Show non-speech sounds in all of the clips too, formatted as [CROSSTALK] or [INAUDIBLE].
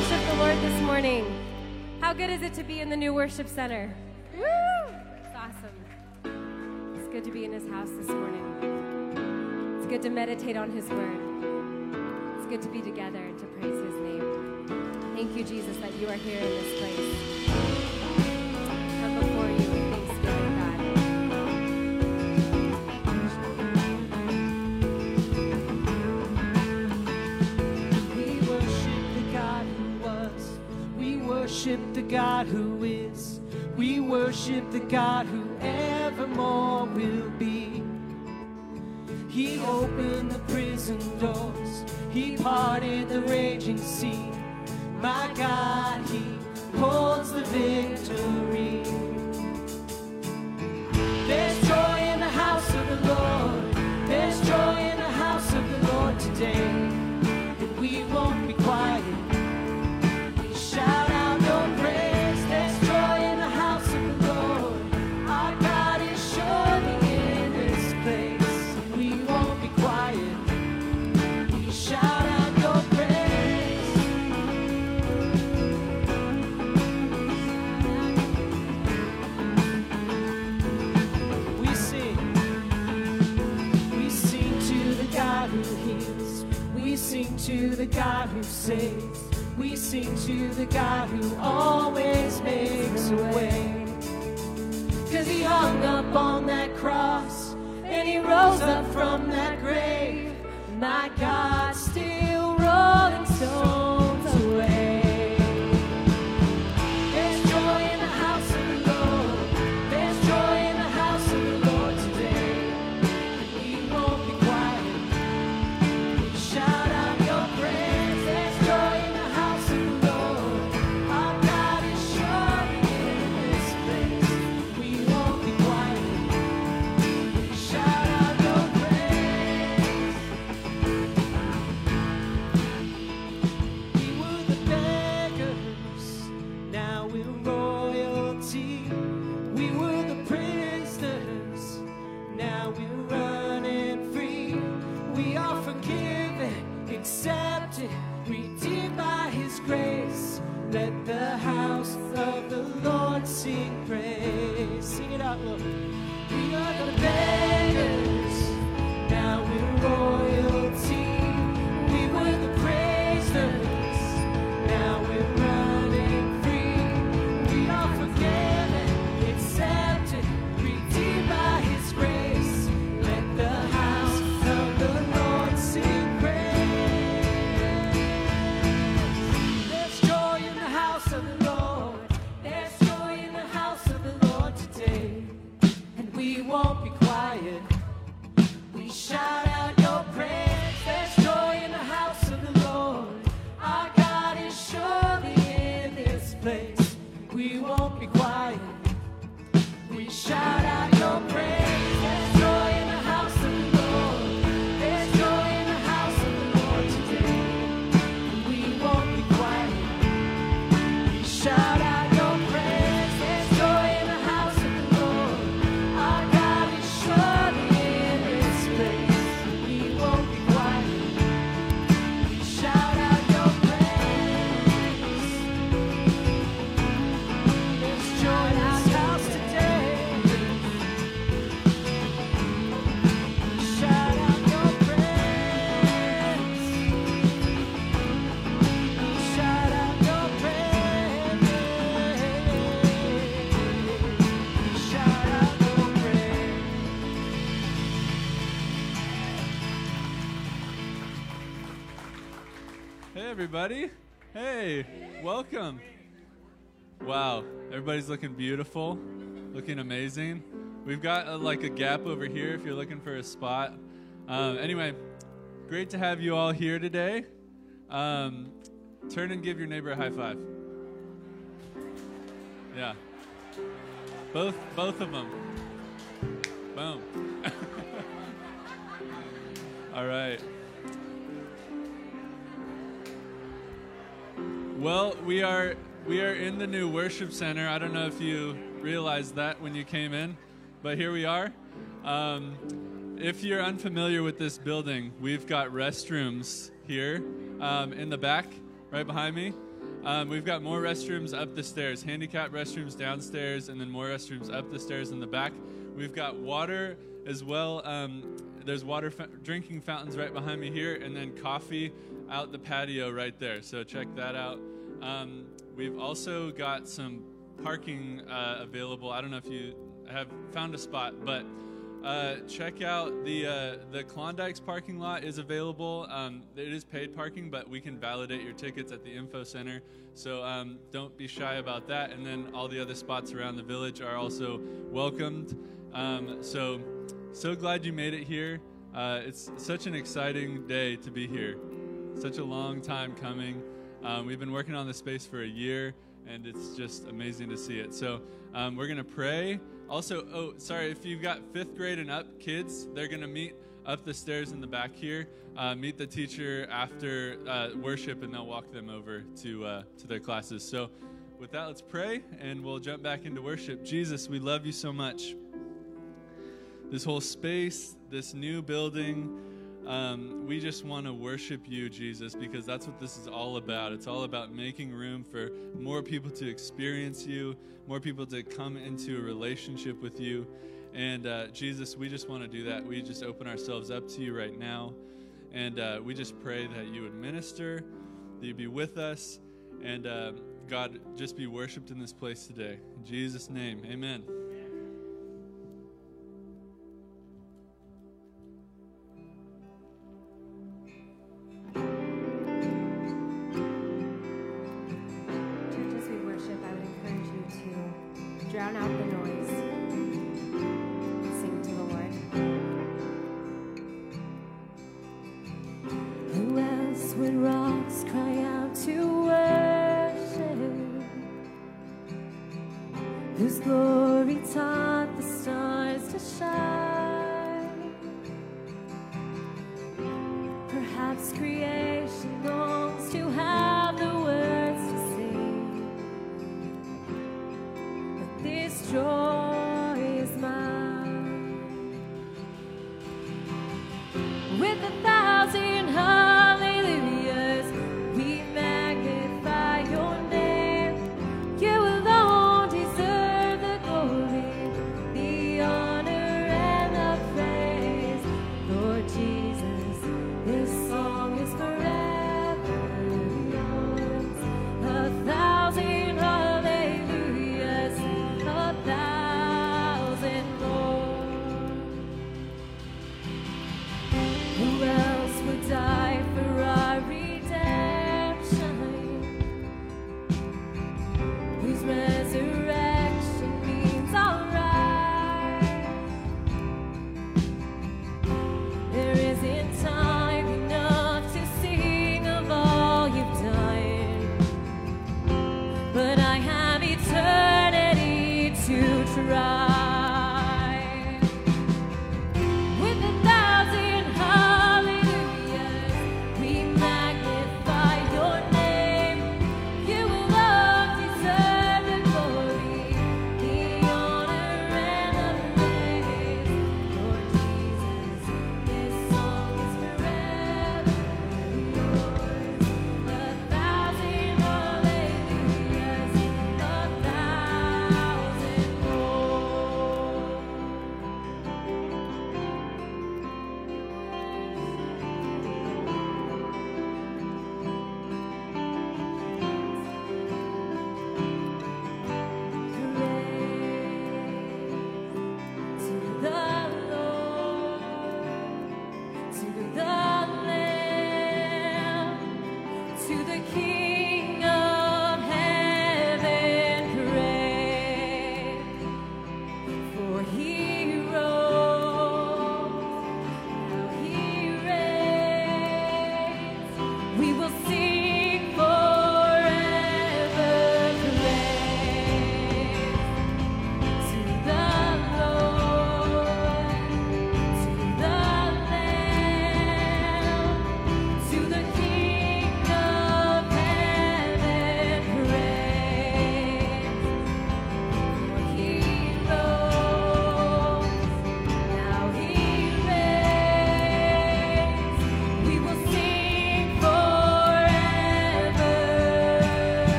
worship the Lord this morning. How good is it to be in the new worship center? Woo! It's awesome. It's good to be in His house this morning. It's good to meditate on His word. It's good to be together and to praise His name. Thank you, Jesus, that you are here in this place. God who is. We worship the God who evermore will be. He opened the prison doors. He parted the raging sea. My God, He holds the victory. There's joy in the house of the Lord. There's joy in the house of the Lord today. To the God who saves. We sing to the God who always makes a way. Cause he hung up on that cross and he rose up from that grave. My God, still rolling stones the house of the Lord sing praise. Sing it out, Lord. We are the beggars, everybody. Hey, welcome. Wow, everybody's looking beautiful, looking amazing. We've got a, like a gap over here if you're looking for a spot. Um, anyway, great to have you all here today. Um, turn and give your neighbor a high five. Yeah. Both, both of them. Boom. [LAUGHS] all right. Well, we are we are in the new worship center. I don't know if you realized that when you came in, but here we are. Um, if you're unfamiliar with this building, we've got restrooms here um, in the back, right behind me. Um, we've got more restrooms up the stairs, handicap restrooms downstairs, and then more restrooms up the stairs in the back. We've got water as well. Um, there's water drinking fountains right behind me here, and then coffee out the patio right there. So check that out. Um, we've also got some parking uh, available. I don't know if you have found a spot, but uh, check out the uh, the Klondike's parking lot is available. Um, it is paid parking, but we can validate your tickets at the info center. So um, don't be shy about that. And then all the other spots around the village are also welcomed. Um, so so glad you made it here. Uh, it's such an exciting day to be here. Such a long time coming. Um, we've been working on this space for a year, and it's just amazing to see it. So um, we're gonna pray. Also, oh, sorry, if you've got fifth grade and up kids, they're going to meet up the stairs in the back here. Uh, meet the teacher after uh, worship, and they'll walk them over to, uh, to their classes. So, with that, let's pray, and we'll jump back into worship. Jesus, we love you so much. This whole space, this new building, um, we just want to worship you, Jesus, because that's what this is all about. It's all about making room for more people to experience you, more people to come into a relationship with you. And uh, Jesus, we just want to do that. We just open ourselves up to you right now. And uh, we just pray that you would minister, that you'd be with us, and uh, God, just be worshiped in this place today. In Jesus' name, amen.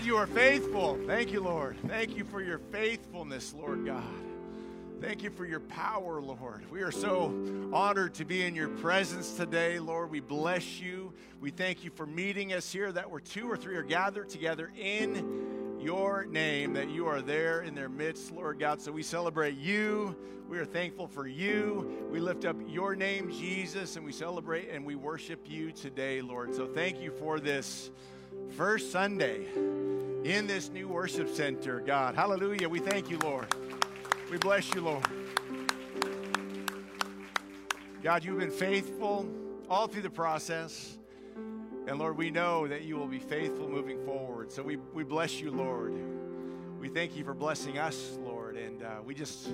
God, you are faithful. Thank you, Lord. Thank you for your faithfulness, Lord God. Thank you for your power, Lord. We are so honored to be in your presence today, Lord. We bless you. We thank you for meeting us here, that where two or three are gathered together in your name, that you are there in their midst, Lord God. So we celebrate you. We are thankful for you. We lift up your name, Jesus, and we celebrate and we worship you today, Lord. So thank you for this first Sunday in this new worship center, God. Hallelujah. We thank you, Lord. We bless you, Lord. God, you've been faithful all through the process. And Lord, we know that you will be faithful moving forward. So we, we bless you, Lord. We thank you for blessing us, Lord. And uh, we just,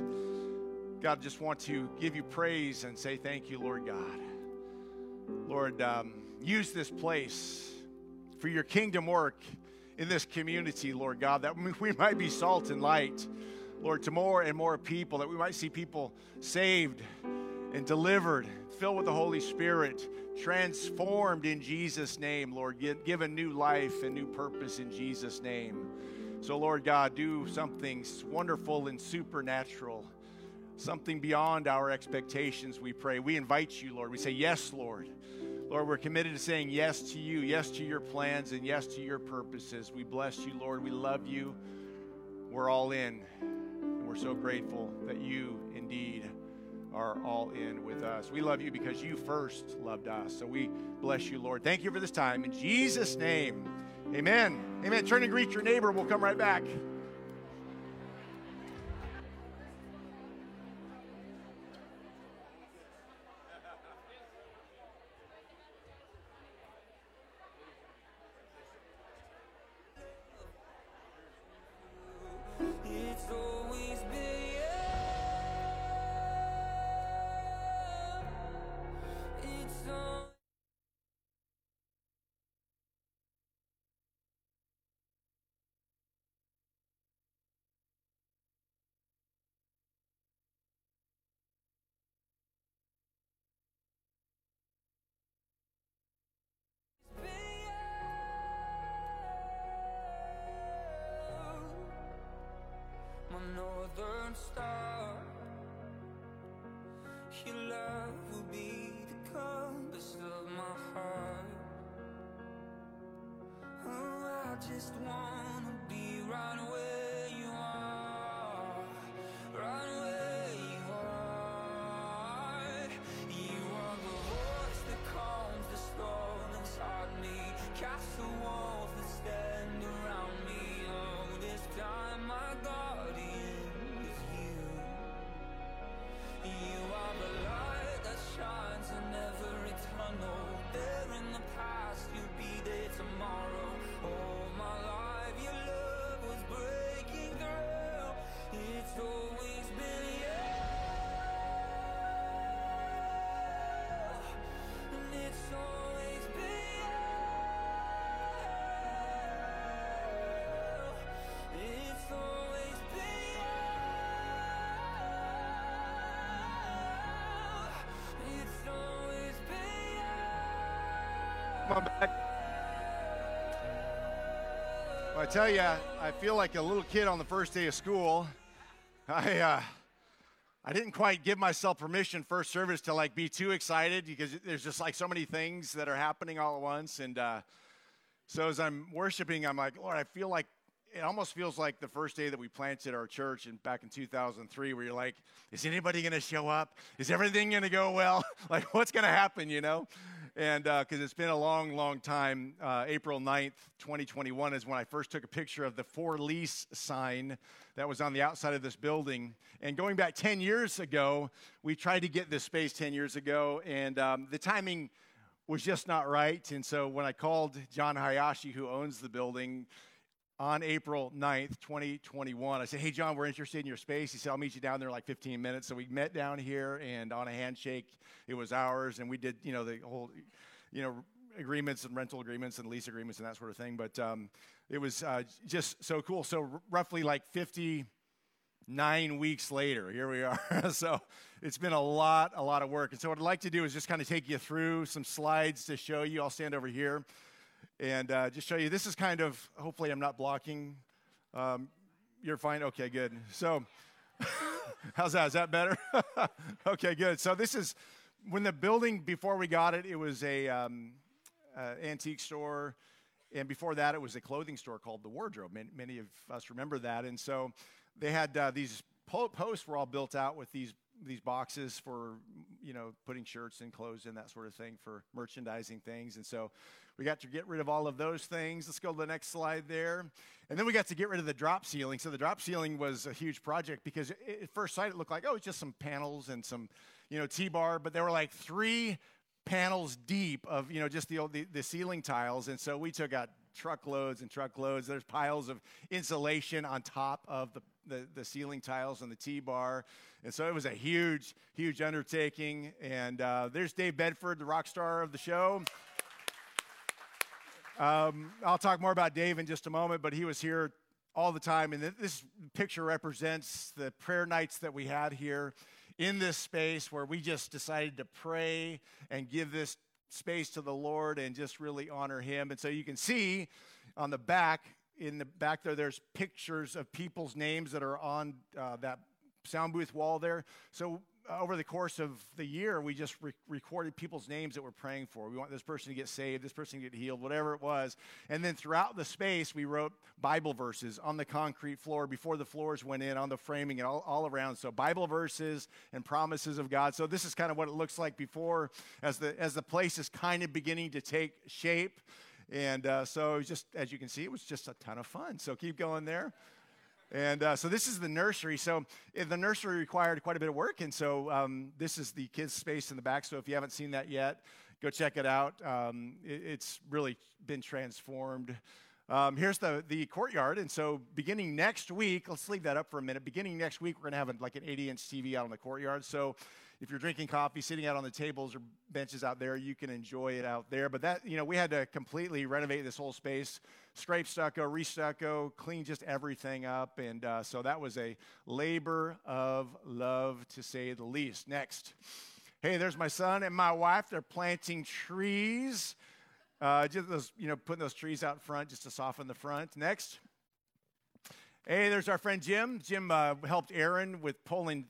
God, just want to give you praise and say thank you, Lord God. Lord, um, use this place for your kingdom work in this community, Lord God, that we might be salt and light, Lord, to more and more people, that we might see people saved and delivered, filled with the Holy Spirit, transformed in Jesus' name, Lord, gi- given new life and new purpose in Jesus' name. So, Lord God, do something wonderful and supernatural, something beyond our expectations, we pray. We invite you, Lord. We say, Yes, Lord. Lord, we're committed to saying yes to you, yes to your plans, and yes to your purposes. We bless you, Lord. We love you. We're all in. And we're so grateful that you indeed are all in with us. We love you because you first loved us. So we bless you, Lord. Thank you for this time. In Jesus' name, amen. Amen. Turn and greet your neighbor. We'll come right back. Back. Well, I tell you, I feel like a little kid on the first day of school. I uh, I didn't quite give myself permission first service to like be too excited because there's just like so many things that are happening all at once. And uh, so as I'm worshiping, I'm like, Lord, I feel like it almost feels like the first day that we planted our church and back in 2003 where you're like is anybody going to show up is everything going to go well [LAUGHS] like what's going to happen you know and because it's been a long long time uh, april 9th 2021 is when i first took a picture of the for lease sign that was on the outside of this building and going back 10 years ago we tried to get this space 10 years ago and um, the timing was just not right. And so when I called John Hayashi, who owns the building, on April 9th, 2021, I said, Hey, John, we're interested in your space. He said, I'll meet you down there in like 15 minutes. So we met down here, and on a handshake, it was ours. And we did, you know, the whole, you know, agreements and rental agreements and lease agreements and that sort of thing. But um, it was uh, just so cool. So r- roughly like 50 nine weeks later here we are [LAUGHS] so it's been a lot a lot of work and so what i'd like to do is just kind of take you through some slides to show you i'll stand over here and uh, just show you this is kind of hopefully i'm not blocking um, you're fine okay good. So [LAUGHS] how's that? Is that better? [LAUGHS] Okay good. So this is when the building before we got it it was a um, uh, antique store and before that it was a clothing store called the wardrobe. Many, many of us remember that and so they had uh, these po- posts were all built out with these these boxes for you know putting shirts and clothes and that sort of thing for merchandising things. And so we got to get rid of all of those things. Let's go to the next slide there. And then we got to get rid of the drop ceiling. So the drop ceiling was a huge project because it, at first sight it looked like oh it's just some panels and some you know t-bar but there were like three panels deep of you know just the, old, the the ceiling tiles. And so we took out truckloads and truckloads. There's piles of insulation on top of the the, the ceiling tiles and the T-bar. And so it was a huge, huge undertaking. And uh, there's Dave Bedford, the rock star of the show. Um, I'll talk more about Dave in just a moment, but he was here all the time. And this picture represents the prayer nights that we had here in this space where we just decided to pray and give this space to the Lord and just really honor Him. And so you can see on the back, in the back there, there's pictures of people's names that are on uh, that sound booth wall there. So over the course of the year, we just re- recorded people's names that we're praying for. We want this person to get saved, this person to get healed, whatever it was. And then throughout the space, we wrote Bible verses on the concrete floor before the floors went in, on the framing, and all, all around. So Bible verses and promises of God. So this is kind of what it looks like before, as the as the place is kind of beginning to take shape. And uh, so, just as you can see, it was just a ton of fun. So keep going there. And uh, so this is the nursery. So eh, the nursery required quite a bit of work, and so um, this is the kids' space in the back. So if you haven't seen that yet, go check it out. Um, it, it's really been transformed. Um, here's the, the courtyard, and so beginning next week, let's leave that up for a minute. Beginning next week, we're going to have a, like an 80 inch TV out in the courtyard. So if you're drinking coffee, sitting out on the tables or benches out there, you can enjoy it out there. But that, you know, we had to completely renovate this whole space, scrape stucco, re-stucco, clean just everything up. And uh, so that was a labor of love, to say the least. Next. Hey, there's my son and my wife. They're planting trees. Uh, just those, you know, putting those trees out front just to soften the front. Next. Hey, there's our friend Jim. Jim uh, helped Aaron with pulling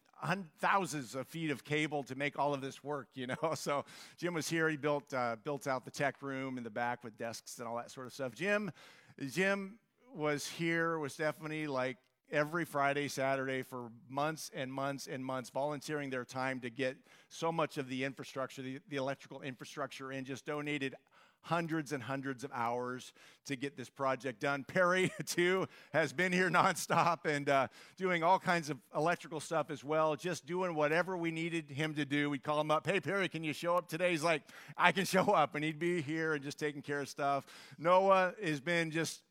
thousands of feet of cable to make all of this work, you know. [LAUGHS] So Jim was here. He built uh, built out the tech room in the back with desks and all that sort of stuff. Jim, Jim was here with Stephanie like every Friday, Saturday for months and months and months, volunteering their time to get so much of the infrastructure, the, the electrical infrastructure in, just donated hundreds and hundreds of hours to get this project done. Perry, [LAUGHS] too, has been here nonstop and uh, doing all kinds of electrical stuff as well, just doing whatever we needed him to do. We'd call him up, hey, Perry, can you show up today? He's like, I can show up. And he'd be here and just taking care of stuff. Noah has been just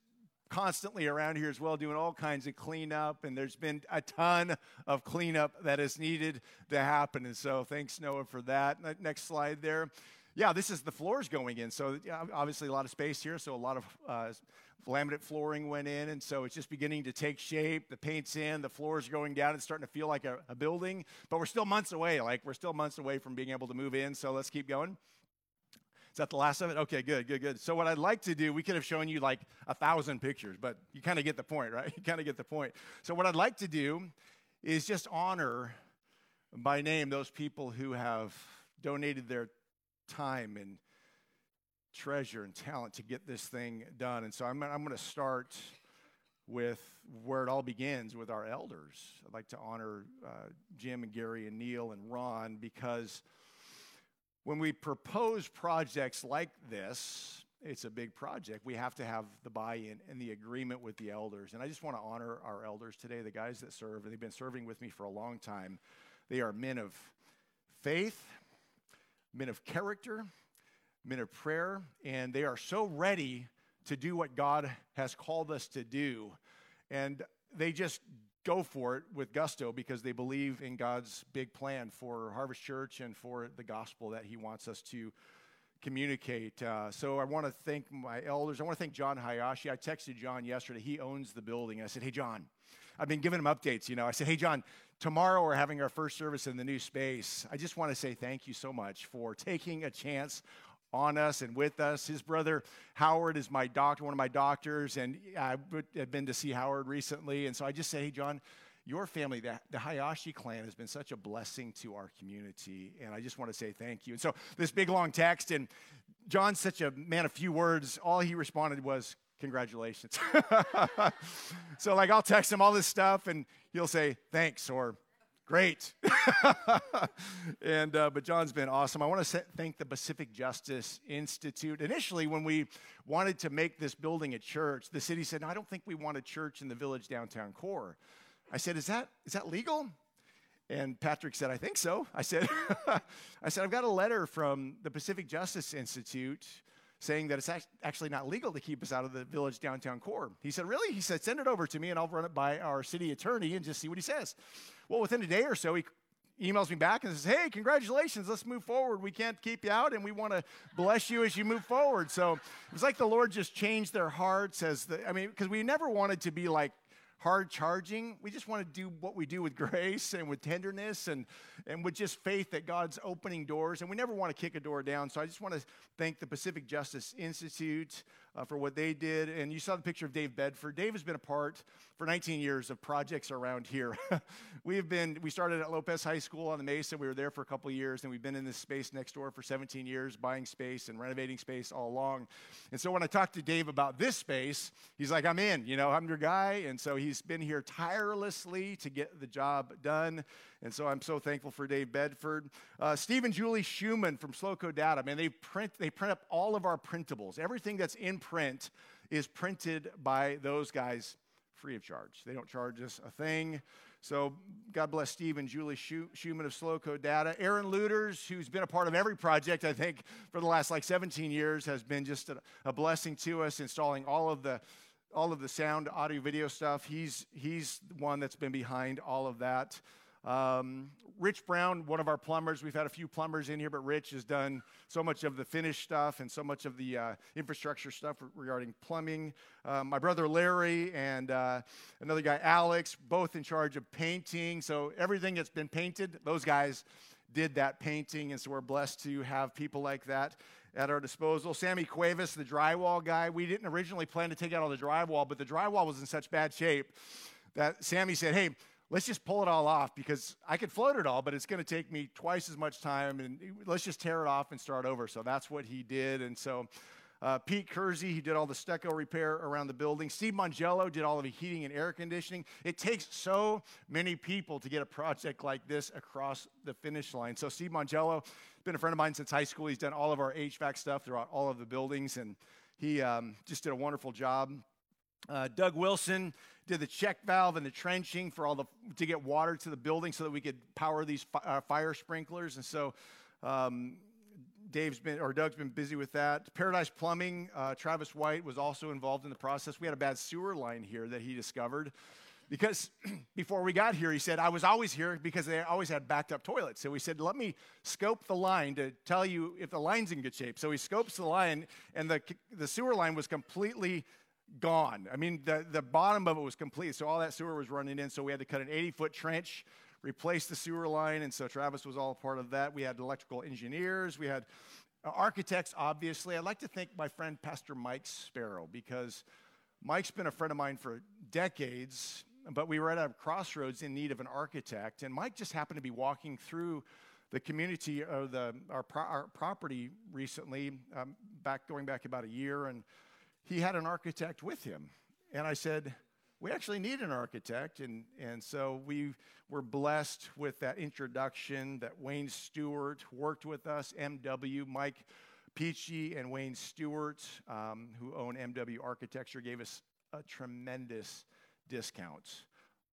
constantly around here as well, doing all kinds of cleanup, and there's been a ton of cleanup that is needed to happen. And so, thanks, Noah, for that. Next slide there. Yeah, this is the floors going in. So, yeah, obviously, a lot of space here. So, a lot of uh, laminate flooring went in, and so it's just beginning to take shape. The paint's in, the floors are going down. It's starting to feel like a, a building, but we're still months away. Like, we're still months away from being able to move in. So, let's keep going. Is that the last of it? Okay, good, good, good. So what I'd like to do, we could have shown you like a thousand pictures, but you kind of get the point, right? [LAUGHS] You kind of get the point. So what I'd like to do is just honor by name those people who have donated their time and treasure and talent to get this thing done. And so I'm, I'm going to start with where it all begins with our elders. I'd like to honor uh, Jim and Gary and Neil and Ron because when we propose projects like this, it's a big project. We have to have the buy in and the agreement with the elders. And I just want to honor our elders today, the guys that serve, and they've been serving with me for a long time. They are men of faith, men of character, men of prayer, and they are so ready to do what God has called us to do. And they just go for it with gusto because they believe in God's big plan for Harvest Church and for the gospel that He wants us to communicate. Uh, so I want to thank my elders. I want to thank John Hayashi. I texted John yesterday. He owns the building. I said, Hey, John, I've been giving him updates. You know, I said, Hey, John, tomorrow we're having our first service in the new space. I just want to say thank you so much for taking a chance on us and with us. His brother Howard is my doctor, one of my doctors, and I have been to see Howard recently. And so I just say, hey, John, your family, the, the Hayashi clan, has been such a blessing to our community. And I just want to say thank you. And so this big long text, and John's such a man of few words. All he responded was, congratulations. [LAUGHS] so, like, I'll text him all this stuff, and he'll say, thanks, or Great. [LAUGHS] and uh, but John's been awesome. I want to thank the Pacific Justice Institute. Initially, when we wanted to make this building a church, the city said, "No, I don't think we want a church in the village downtown core." I said, "Is that is that legal?" And Patrick said, "I think so." I said, [LAUGHS] "I said I've got a letter from the Pacific Justice Institute." Saying that it's actually not legal to keep us out of the village downtown core. He said, Really? He said, Send it over to me and I'll run it by our city attorney and just see what he says. Well, within a day or so, he emails me back and says, Hey, congratulations, let's move forward. We can't keep you out and we want to bless you as you move forward. So it was like the Lord just changed their hearts as the, I mean, because we never wanted to be like hard charging. We just want to do what we do with grace and with tenderness and, and with just faith that God's opening doors. And we never want to kick a door down. So I just want to thank the Pacific Justice Institute. Uh, for what they did. And you saw the picture of Dave Bedford. Dave has been a part for 19 years of projects around here. [LAUGHS] we have been, we started at Lopez High School on the Mesa. We were there for a couple years, and we've been in this space next door for 17 years, buying space and renovating space all along. And so when I talked to Dave about this space, he's like, I'm in, you know, I'm your guy. And so he's been here tirelessly to get the job done. And so I'm so thankful for Dave Bedford. Uh, Steve and Julie Schumann from Slowco Data, man, they print, they print up all of our printables. Everything that's in print is printed by those guys free of charge. They don't charge us a thing. So God bless Steve and Julie Schumann of Slowco Data. Aaron Luters, who's been a part of every project, I think, for the last like 17 years, has been just a, a blessing to us, installing all of the all of the sound, audio, video stuff. He's he's one that's been behind all of that. Um, Rich Brown, one of our plumbers, we've had a few plumbers in here, but Rich has done so much of the finish stuff and so much of the uh, infrastructure stuff regarding plumbing. Um, my brother Larry and uh, another guy, Alex, both in charge of painting. So everything that's been painted, those guys did that painting. And so we're blessed to have people like that at our disposal. Sammy Cuevas, the drywall guy, we didn't originally plan to take out all the drywall, but the drywall was in such bad shape that Sammy said, hey, let's just pull it all off because I could float it all, but it's going to take me twice as much time, and let's just tear it off and start over. So that's what he did. And so uh, Pete Kersey, he did all the stucco repair around the building. Steve Mongello did all of the heating and air conditioning. It takes so many people to get a project like this across the finish line. So Steve Mangello, been a friend of mine since high school. He's done all of our HVAC stuff throughout all of the buildings, and he um, just did a wonderful job. Uh, Doug Wilson did the check valve and the trenching for all the to get water to the building so that we could power these fi- uh, fire sprinklers. And so um, Dave's been or Doug's been busy with that. Paradise Plumbing, uh, Travis White was also involved in the process. We had a bad sewer line here that he discovered because [CLEARS THROAT] before we got here, he said, I was always here because they always had backed up toilets. So we said, let me scope the line to tell you if the line's in good shape. So he scopes the line, and the, the sewer line was completely gone. I mean, the, the bottom of it was complete, so all that sewer was running in. So we had to cut an 80 foot trench, replace the sewer line, and so Travis was all part of that. We had electrical engineers, we had uh, architects, obviously. I'd like to thank my friend Pastor Mike Sparrow because Mike's been a friend of mine for decades, but we were at a crossroads in need of an architect, and Mike just happened to be walking through the community of the, our, pro- our property recently, um, back going back about a year, and he had an architect with him. And I said, we actually need an architect. And, and so we were blessed with that introduction that Wayne Stewart worked with us, MW, Mike Peachy and Wayne Stewart, um, who own MW Architecture, gave us a tremendous discount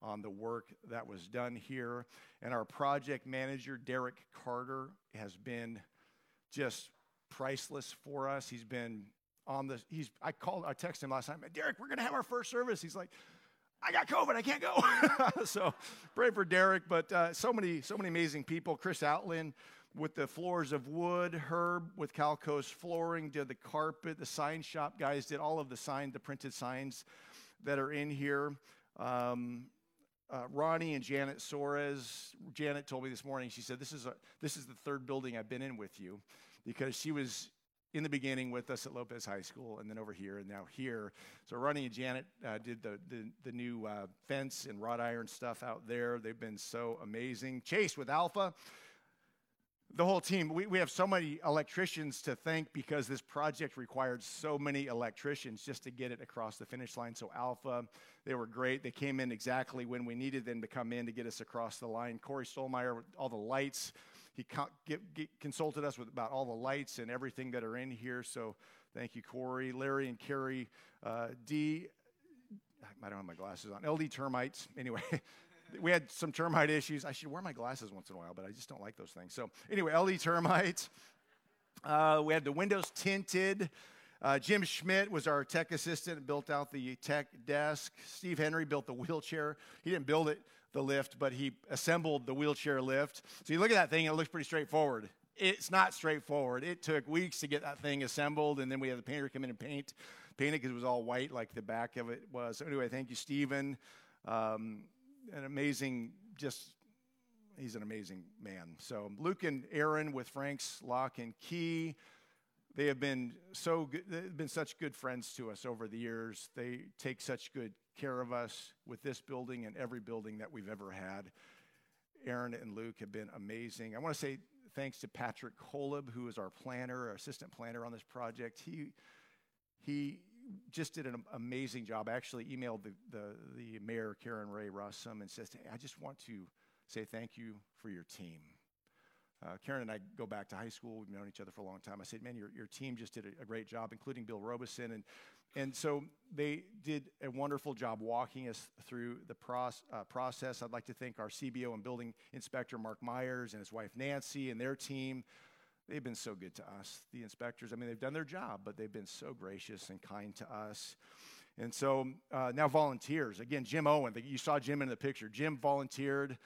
on the work that was done here. And our project manager, Derek Carter, has been just priceless for us. He's been on the he's I called I texted him last night, Derek, we're gonna have our first service. He's like, I got COVID, I can't go. [LAUGHS] so pray for Derek, but uh, so many, so many amazing people. Chris Outland with the floors of wood, Herb with Calco's flooring, did the carpet, the sign shop guys did all of the sign, the printed signs that are in here. Um, uh, Ronnie and Janet Soares. Janet told me this morning. She said, "This is a, this is the third building I've been in with you," because she was in the beginning with us at Lopez High School, and then over here, and now here. So Ronnie and Janet uh, did the, the, the new uh, fence and wrought iron stuff out there. They've been so amazing. Chase with Alpha. The whole team, we, we have so many electricians to thank because this project required so many electricians just to get it across the finish line. So, Alpha, they were great. They came in exactly when we needed them to come in to get us across the line. Corey Stolmeyer, all the lights, he consulted us with about all the lights and everything that are in here. So thank you, Corey, Larry, and Carrie. Uh, D, I don't have my glasses on. LD termites. Anyway, [LAUGHS] we had some termite issues. I should wear my glasses once in a while, but I just don't like those things. So anyway, LD termites. Uh, we had the windows tinted. Uh, Jim Schmidt was our tech assistant, built out the tech desk. Steve Henry built the wheelchair. He didn't build it, the lift, but he assembled the wheelchair lift. So you look at that thing, it looks pretty straightforward. It's not straightforward. It took weeks to get that thing assembled, and then we had the painter come in and paint, paint it because it was all white like the back of it was. So anyway, thank you, Stephen. Um, an amazing, just he's an amazing man. So Luke and Aaron with Frank's Lock and Key. they have been so good, they've been such good friends to us over the years. They take such good care of us with this building and every building that we've ever had. Aaron and Luke have been amazing. I want to say thanks to Patrick Holub, who is our planner, our assistant planner on this project. He he just did an amazing job. I actually emailed the, the, the mayor, Caren Ray Russom, and says, hey, I just want to say thank you for your team. Uh, Caren and I go back to high school. We've known each other for a long time. I said, man, your, your team just did a, a great job, including Bill Robeson. And, and so they did a wonderful job walking us through the uh, process. I'd like to thank our CBO and building inspector, Mark Myers, and his wife, Nancy, and their team. They've been so good to us, the inspectors. I mean, they've done their job, but they've been so gracious and kind to us. And so uh, now volunteers. Again, Jim Owen, you saw Jim in the picture. Jim volunteered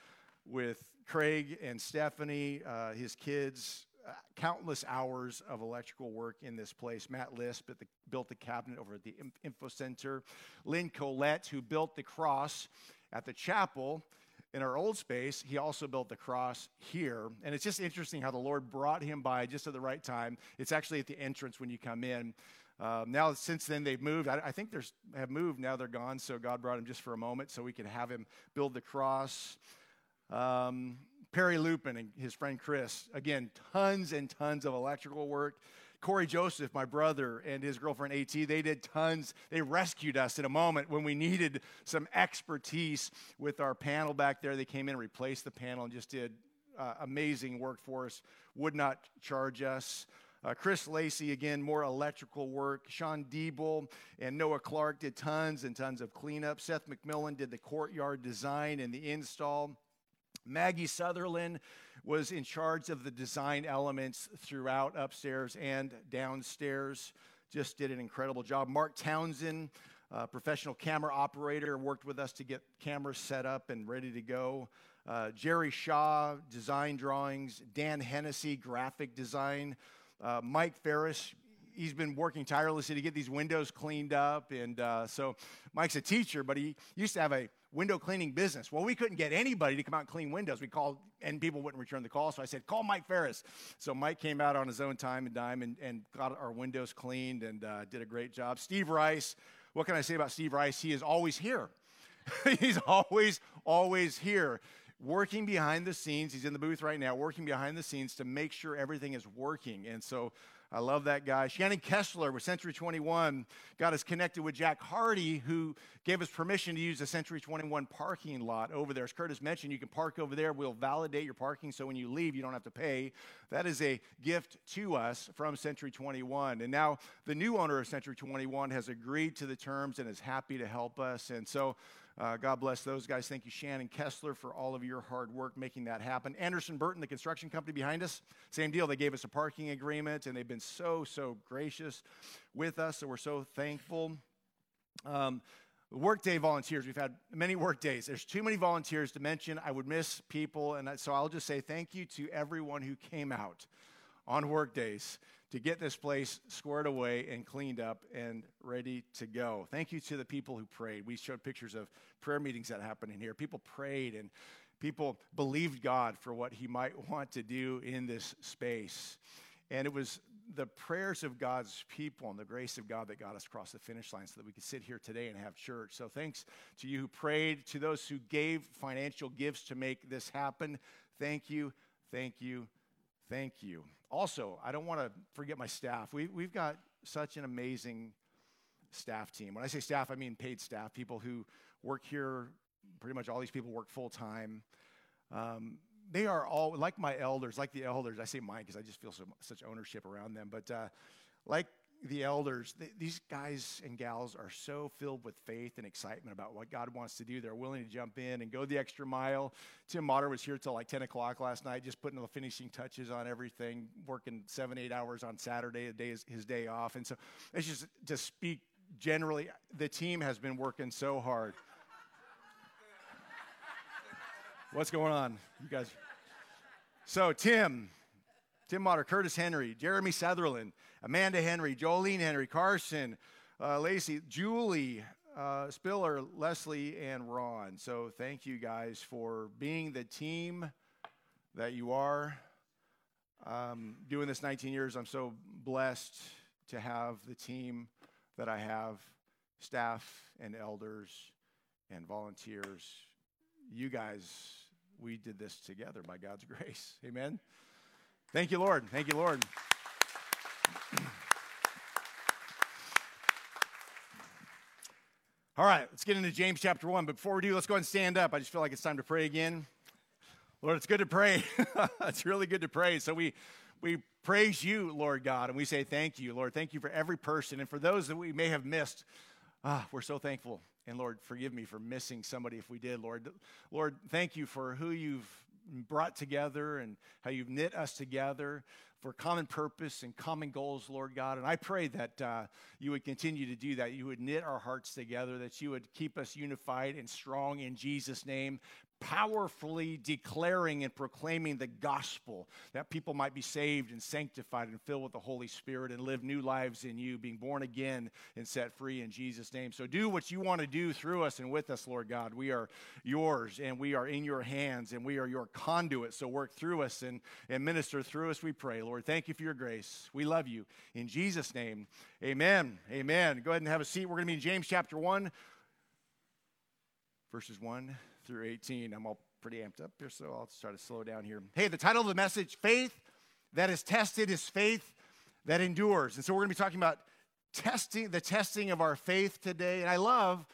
with Craig and Stephanie, uh, his kids, countless hours of electrical work in this place. Matt Lisp the, built the cabinet over at the Info Center. Lynn Colette, who built the cross at the chapel in our old space, he also built the cross here. And it's just interesting how the Lord brought him by just at the right time. It's actually at the entrance when you come in. Um, now, since then, they've moved. I, I think they have moved. Now they're gone. So God brought him just for a moment so we could have him build the cross. Um, Perry Lupin and his friend Chris, again, tons and tons of electrical work. Corey Joseph, my brother, and his girlfriend AT, they did tons. They rescued us in a moment when we needed some expertise with our panel back there. They came in and replaced the panel and just did uh, amazing work for us, would not charge us. Uh, Chris Lacey, again, more electrical work. Sean Diebel and Noah Clark did tons and tons of cleanup. Seth McMillan did the courtyard design and the install. Maggie Sutherland was in charge of the design elements throughout upstairs and downstairs. Just did an incredible job. Mark Townsend, professional camera operator, worked with us to get cameras set up and ready to go. Uh, Jerry Shaw, design drawings. Dan Hennessy, graphic design. Uh, Mike Ferris, he's been working tirelessly to get these windows cleaned up. And uh, so Mike's a teacher, but he used to have a window cleaning business. Well, we couldn't get anybody to come out and clean windows. We called, and people wouldn't return the call. So I said, call Mike Ferris. So Mike came out on his own time and dime and, and got our windows cleaned and uh, did a great job. Steve Rice, what can I say about Steve Rice? He is always here. [LAUGHS] He's always, always here working behind the scenes. He's in the booth right now, working behind the scenes to make sure everything is working. And so I love that guy. Shannon Kessler with Century 21 got us connected with Jack Hardy, who gave us permission to use the Century 21 parking lot over there. As Curtis mentioned, you can park over there. We'll validate your parking so when you leave, you don't have to pay. That is a gift to us from Century 21. And now the new owner of Century 21 has agreed to the terms and is happy to help us. And so uh, God bless those guys. Thank you, Shannon Kessler, for all of your hard work making that happen. Anderson Burton, the construction company behind us, same deal. They gave us a parking agreement, and they've been so, so gracious with us. So we're so thankful. Um, workday volunteers, we've had many work days. There's too many volunteers to mention. I would miss people, and so I'll just say thank you to everyone who came out on work days to get this place squared away and cleaned up and ready to go. Thank you to the people who prayed. We showed pictures of prayer meetings that happened in here. People prayed and people believed God for what He might want to do in this space. And it was the prayers of God's people and the grace of God that got us across the finish line so that we could sit here today and have church. So thanks to you who prayed, to those who gave financial gifts to make this happen. Thank you, thank you, thank you. Also, I don't want to forget my staff. We, we've got such an amazing staff team. When I say staff, I mean paid staff, people who work here. Pretty much all these people work full time. Um, they are all like my elders, like the elders. I say mine because I just feel so such ownership around them. But uh, like the elders, these guys and gals are so filled with faith and excitement about what God wants to do. They're willing to jump in and go the extra mile. Tim Motter was here till like 10 o'clock last night, just putting the finishing touches on everything, working seven, eight hours on Saturday, the day is his day off. And so it's just to speak generally, the team has been working so hard. [LAUGHS] What's going on, you guys? So, Tim, Tim Motter, Curtis Henry, Jeremy Sutherland, Amanda Henry, Jolene Henry, Carson, uh, Lacey, Julie, uh, Spiller, Leslie, and Ron. So thank you guys for being the team that you are. Um, doing this 19 years, I'm so blessed to have the team that I have staff and elders and volunteers. You guys, we did this together by God's [LAUGHS] grace. Amen. Thank you, Lord. Thank you, Lord. All right, let's get into James chapter 1. But before we do, let's go ahead and stand up. I just feel like it's time to pray again. Lord, it's good to pray. [LAUGHS] it's really good to pray. So we we praise you, Lord God, and we say thank you, Lord. Thank you for every person. And for those that we may have missed, ah, we're so thankful. And Lord, forgive me for missing somebody if we did, Lord. Lord, thank you for who you've brought together and how you've knit us together for common purpose and common goals, Lord God. And I pray that uh, you would continue to do that. You would knit our hearts together, that you would keep us unified and strong in Jesus' name powerfully declaring and proclaiming the gospel that people might be saved and sanctified and filled with the Holy Spirit and live new lives in you, being born again and set free in Jesus' name. So do what you want to do through us and with us, Lord God. We are yours and we are in your hands and we are your conduit. So work through us and, and minister through us, we pray, Lord. Thank you for your grace. We love you. In Jesus' name, amen. Amen. Go ahead and have a seat. We're going to be in James chapter 1, verses 1 through 18. I'm all pretty amped up here, so I'll try to slow down here. Hey, the title of the message Faith that is tested is faith that endures. And so we're going to be talking about testing, the testing of our faith today. And I love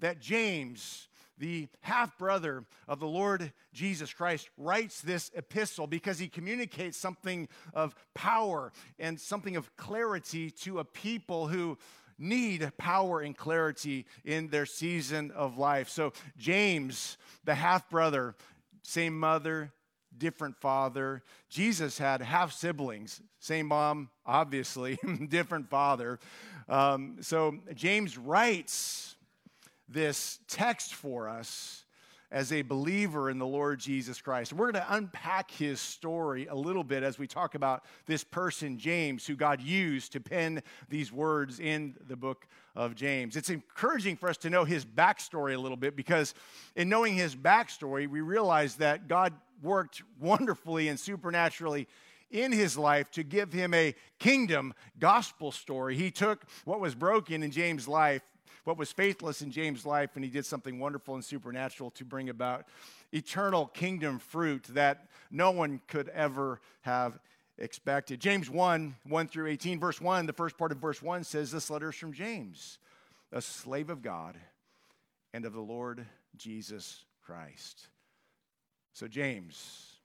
that James, the half brother of the Lord Jesus Christ, writes this epistle because he communicates something of power and something of clarity to a people who need power and clarity in their season of life. So, James, the half brother, same mother, different father. Jesus had half siblings, same mom, obviously, [LAUGHS] different father. Um, so, James writes this text for us as a believer in the Lord Jesus Christ. We're going to unpack his story a little bit as we talk about this person, James, who God used to pen these words in the book of James. It's encouraging for us to know his backstory a little bit because in knowing his backstory, we realize that God worked wonderfully and supernaturally in his life to give him a kingdom gospel story. He took what was broken in James' life what was faithless in James' life, and he did something wonderful and supernatural to bring about eternal kingdom fruit that no one could ever have expected. James 1 1 through 18, verse 1, the first part of verse 1 says, This letter is from James, a slave of God and of the Lord Jesus Christ. So, James,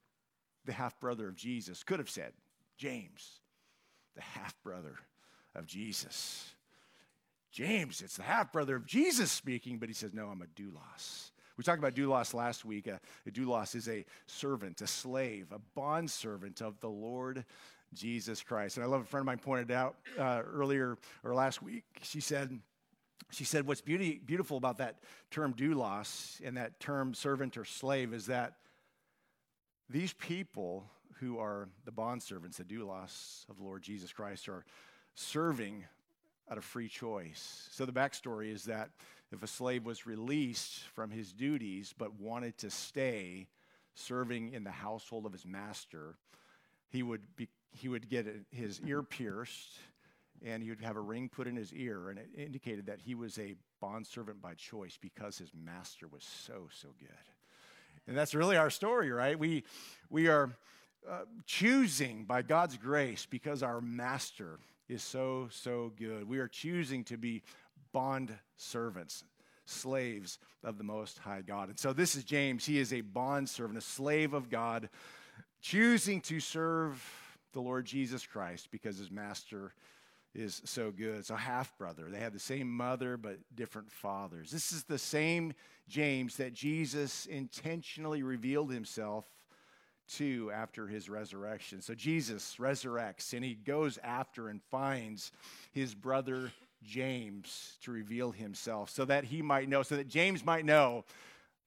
the half brother of Jesus, could have said, James, the half brother of Jesus. James, it's the half brother of Jesus speaking, but he says, No, I'm a doulos. We talked about doulos last week. A, a doulos is a servant, a slave, a bond servant of the Lord Jesus Christ. And I love a friend of mine pointed out uh, earlier or last week. She said, she said, What's beauty, beautiful about that term doulos and that term servant or slave is that these people who are the bond servants, the doulos of the Lord Jesus Christ, are serving out of free choice. So the backstory is that if a slave was released from his duties but wanted to stay serving in the household of his master, he would, be, he would get his ear pierced and he would have a ring put in his ear, and it indicated that he was a bondservant by choice because his master was so, so good. And that's really our story, right? We, we are uh, choosing by God's grace because our master is so, so good. We are choosing to be bond servants, slaves of the Most High God. And so this is James. He is a bond servant, a slave of God, choosing to serve the Lord Jesus Christ because his master is so good. So, half brother. They had the same mother, but different fathers. This is the same James that Jesus intentionally revealed himself to after his resurrection. So Jesus resurrects and he goes after and finds his brother James to reveal himself so that he might know, so that James might know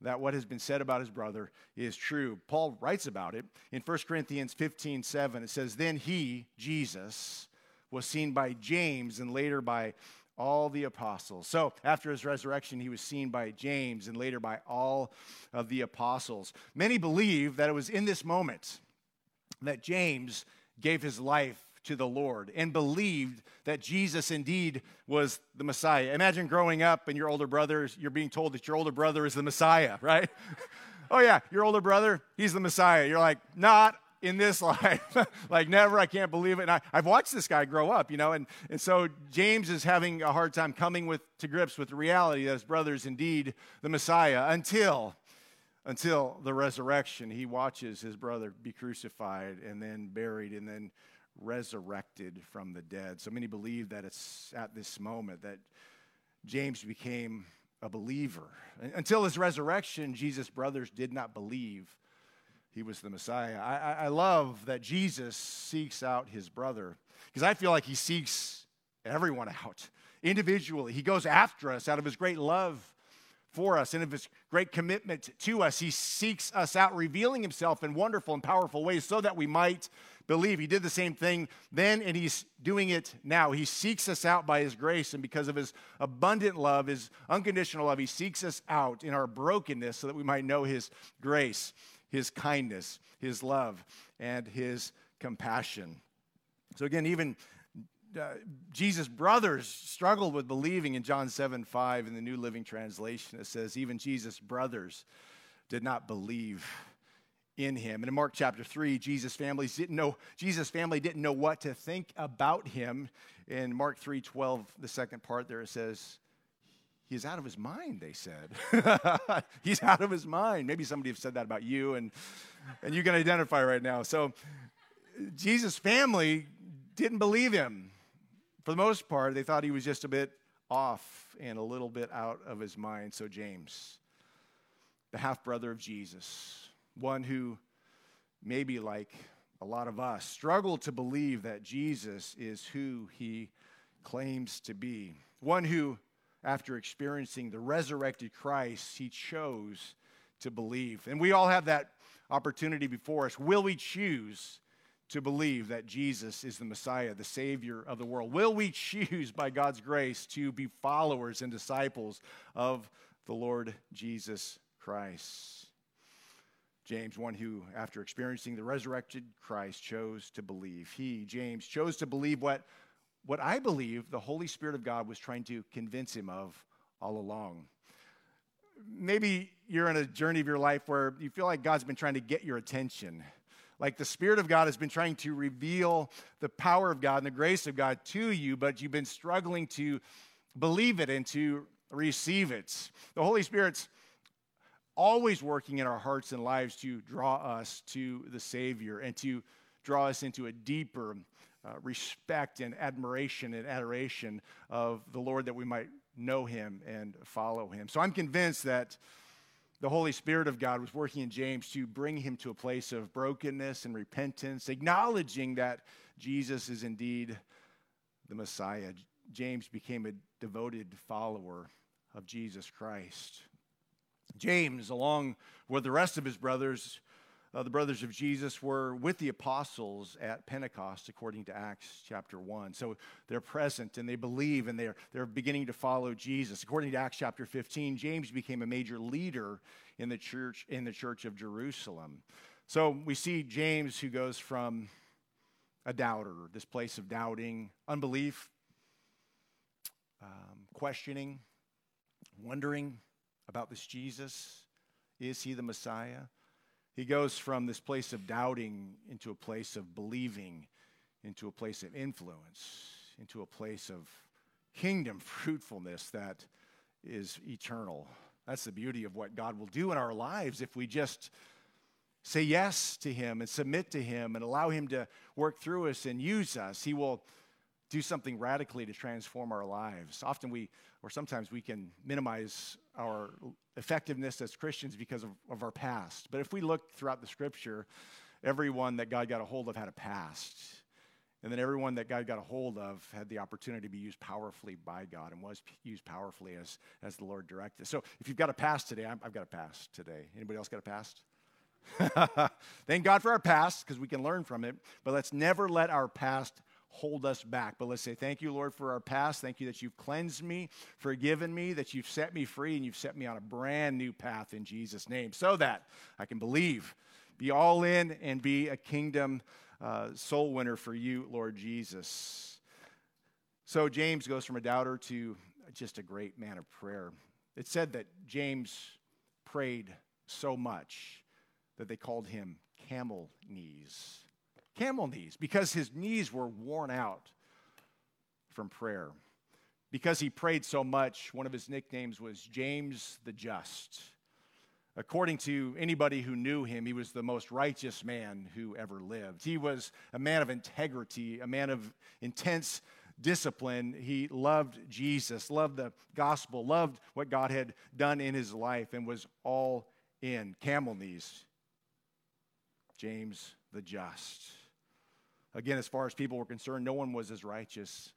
that what has been said about his brother is true. Paul writes about it in 1 Corinthians 15 7. It says, Then he, Jesus, was seen by James and later by all the apostles. So, after his resurrection, he was seen by James and later by all of the apostles. Many believe that it was in this moment that James gave his life to the Lord and believed that Jesus indeed was the Messiah. Imagine growing up and your older brother, you're being told that your older brother is the Messiah, [LAUGHS] right? [LAUGHS] oh, yeah, your older brother, he's the Messiah. You're like, not in this [LAUGHS] life. like, never, I can't believe it. And I, have watched this guy grow up, you know, and, and so James is having a hard time coming with, to grips with the reality that his brother is indeed the Messiah until until the resurrection. He watches his brother be crucified and then buried and then resurrected from the dead. So many believe that it's at this moment that James became a believer. Until his resurrection, Jesus' brothers did not believe he was the Messiah. I, I love that Jesus seeks out his brother because I feel like he seeks everyone out [LAUGHS] individually. He goes after us out of his great love for us and of his great commitment to us. He seeks us out, revealing himself in wonderful and powerful ways so that we might believe. He did the same thing then, and he's doing it now. He seeks us out by his grace, and because of his abundant love, his unconditional love, he seeks us out in our brokenness so that we might know his grace, his kindness, his love, and his compassion. So, again, even uh, Jesus' brothers struggled with believing in John 7 5 in the New Living Translation. It says, even Jesus' brothers did not believe in him. And in Mark chapter 3, Jesus' family didn't know, Jesus' family didn't know what to think about him. In Mark 3 12, the second part there, it says, He's out of his mind, they said. [LAUGHS] He's out of his mind. Maybe somebody said that about you, and, and you can identify right now. So Jesus' family didn't believe him for the most part, they thought he was just a bit off and a little bit out of his mind. So, James, the half brother of Jesus, one who maybe like a lot of us struggle to believe that Jesus is who he claims to be, one who, after experiencing the resurrected Christ, he chose to believe. And we all have that opportunity before us. Will we choose to believe that Jesus is the Messiah, the Savior of the world? Will we choose, by God's grace, to be followers and disciples of the Lord Jesus Christ? James, one who, after experiencing the resurrected Christ, chose to believe. He, James, chose to believe what, what I believe the Holy Spirit of God was trying to convince him of all along. Maybe you're in a journey of your life where you feel like God's been trying to get your attention like the Spirit of God has been trying to reveal the power of God and the grace of God to you, but you've been struggling to believe it and to receive it. The Holy Spirit's always working in our hearts and lives to draw us to the Savior and to draw us into a deeper uh, respect and admiration and adoration of the Lord that we might know Him and follow Him. So I'm convinced that the Holy Spirit of God was working in James to bring him to a place of brokenness and repentance, acknowledging that Jesus is indeed the Messiah. James became a devoted follower of Jesus Christ. James, along with the rest of his brothers, uh, the brothers of Jesus were with the apostles at Pentecost, according to Acts chapter 1. So they're present and they believe and they're, they're beginning to follow Jesus. According to Acts chapter 15, James became a major leader in the church, in the church of Jerusalem. So we see James who goes from a doubter, this place of doubting, unbelief, um, questioning, wondering about this Jesus. Is he the Messiah? He goes from this place of doubting into a place of believing, into a place of influence, into a place of kingdom [LAUGHS] fruitfulness that is eternal. That's the beauty of what God will do in our lives if we just say yes to Him and submit to Him and allow Him to work through us and use us. He will do something radically to transform our lives. Often we, or sometimes we can minimize our effectiveness as Christians because of, of our past. But if we look throughout the scripture, everyone that God got a hold of had a past. And then everyone that God got a hold of had the opportunity to be used powerfully by God and was used powerfully as, as the Lord directed. So if you've got a past today, i have got a past today. Anybody else got a past? [LAUGHS] Thank God for our past because we can learn from it. But let's never let our past hold us back. But let's say, Thank you, Lord, for our past. Thank you that you've cleansed me, forgiven me, that you've set me free, and you've set me on a brand new path in Jesus' name so that I can believe be all in and be a kingdom uh, soul winner for you, Lord Jesus. So James goes from a doubter to just a great man of prayer. It said that James prayed so much that they called him camel knees. Camel knees, because his knees were worn out from prayer. Because he prayed so much, one of his nicknames was James the Just. According to anybody who knew him, he was the most righteous man who ever lived. He was a man of integrity, a man of intense discipline. He loved Jesus, loved the gospel, loved what God had done in his life, and was all in. Camel knees. James the Just. Again, as far as people were concerned, no one was as righteous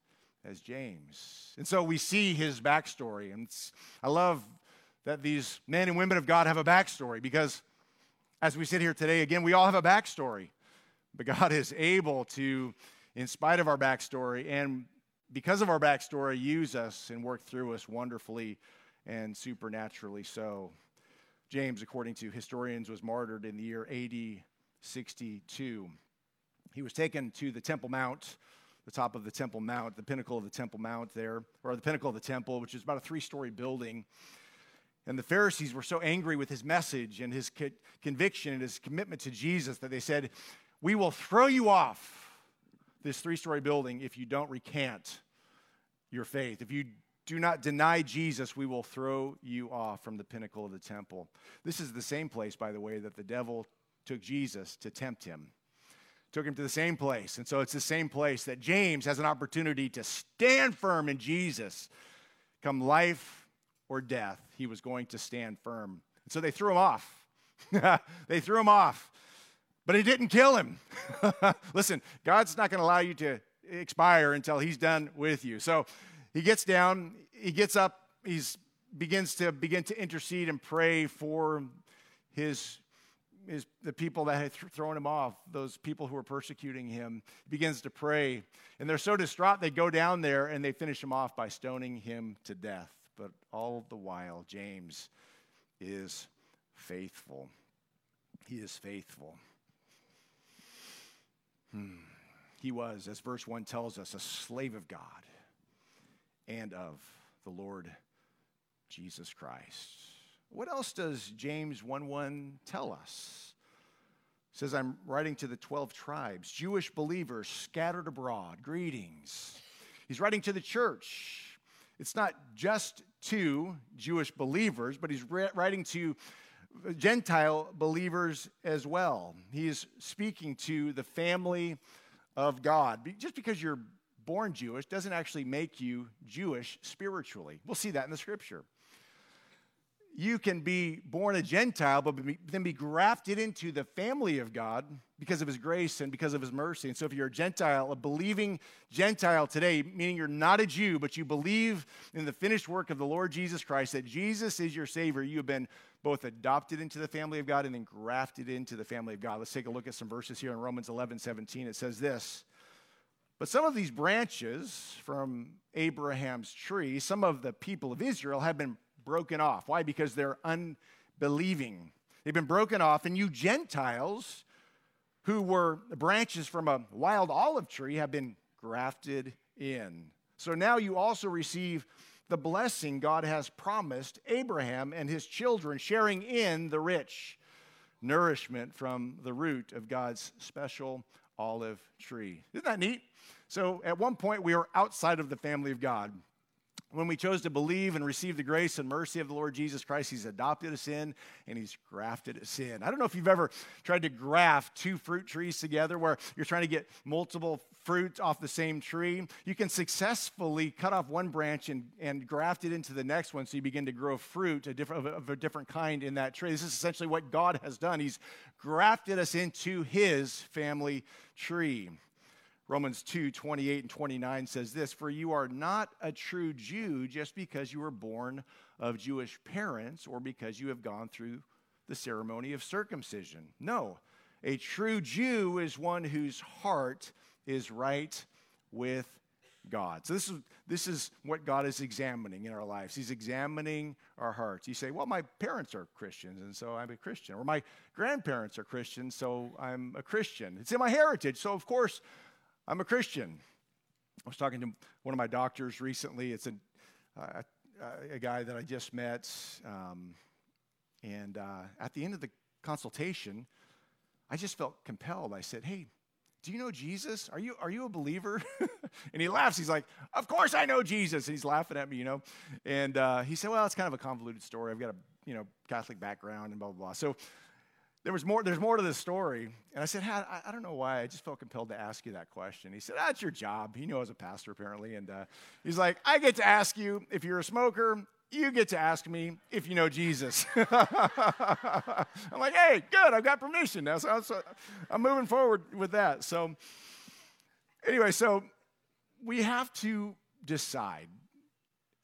as James. And so we see his backstory. And I love that these men and women of God have a backstory because as we sit here today, again, we all have a backstory. But God is able to, in spite of our backstory and because of our backstory, use us and work through us wonderfully and supernaturally so. James, according to historians, was martyred in the year AD 62. He was taken to the Temple Mount, the top of the Temple Mount, the pinnacle of the Temple Mount there, or the pinnacle of the temple, which is about a three story building. And the Pharisees were so angry with his message and his co- conviction and his commitment to Jesus that they said, We will throw you off this three story building if you don't recant your faith. If you do not deny Jesus, we will throw you off from the pinnacle of the temple. This is the same place, by the way, that the devil took Jesus to tempt him. Took him to the same place. And so it's the same place that James has an opportunity to stand firm in Jesus. Come life or death, he was going to stand firm. And so they threw him off. [LAUGHS] they threw him off. But he didn't kill him. [LAUGHS] Listen, God's not going to allow you to expire until he's done with you. So he gets down, he gets up, he begins to begin to intercede and pray for his his, the people that had th- thrown him off, those people who were persecuting him, begins to pray. And they're so distraught, they go down there and they finish him off by stoning him to death. But all the while, James is faithful. He is faithful. Hmm. He was, as verse 1 tells us, a slave of God and of the Lord Jesus Christ. What else does James 1 1 tell us? It says, I'm writing to the 12 tribes, Jewish believers scattered abroad. Greetings. He's writing to the church. It's not just to Jewish believers, but he's writing to Gentile believers as well. He is speaking to the family of God. Just because you're born Jewish doesn't actually make you Jewish spiritually. We'll see that in the scripture you can be born a Gentile, but then be grafted into the family of God because of his grace and because of his mercy. And so, if you're a Gentile, a believing Gentile today, meaning you're not a Jew, but you believe in the finished work of the Lord Jesus Christ, that Jesus is your Savior, you have been both adopted into the family of God and then grafted into the family of God. Let's take a look at some verses here in Romans 11 17. It says this. But some of these branches from Abraham's tree, some of the people of Israel have been broken off. Why? Because they're unbelieving. They've been broken off, and you Gentiles who were branches from a wild olive tree have been grafted in. So now you also receive the blessing God has promised Abraham and his children, sharing in the rich nourishment from the root of God's special olive tree. Isn't that neat? So at one point, we were outside of the family of God when we chose to believe and receive the grace and mercy of the Lord Jesus Christ, He's adopted us in and He's grafted us in. I don't know if you've ever tried to graft two fruit trees together where you're trying to get multiple fruit off the same tree. You can successfully cut off one branch and, and graft it into the next one so you begin to grow fruit of, of a different kind in that tree. This is essentially what God has done. He's grafted us into His family tree. Romans 2 28 and 29 says this For you are not a true Jew just because you were born of Jewish parents or because you have gone through the ceremony of circumcision. No, a true Jew is one whose heart is right with God. So this is this is what God is examining in our lives. He's examining our hearts. You say, "Well, my parents are Christians, and so I'm a Christian," or "My grandparents are Christians, so I'm a Christian." It's in my heritage, so of course I'm a Christian. I was talking to one of my doctors recently. It's a uh, a guy that I just met, um, and uh, at the end of the consultation, I just felt compelled. I said, "Hey." do you know Jesus? Are you, are you a believer? [LAUGHS] and he laughs. He's like, Of course I know Jesus. And he's laughing at me, you know. And uh, he said, Well, it's kind of a convoluted story. I've got a you know Catholic background and blah, blah, blah. So there was more, there's more to this story. And I said, I, I don't know why. I just felt compelled to ask you that question. He said, That's your job. He knew I was a pastor, apparently. And uh, he's like, I get to ask you if you're a smoker you get to ask me if you know Jesus. [LAUGHS] I'm like, hey, good, I've got permission now. So, so I'm moving forward with that. So, anyway, so we have to decide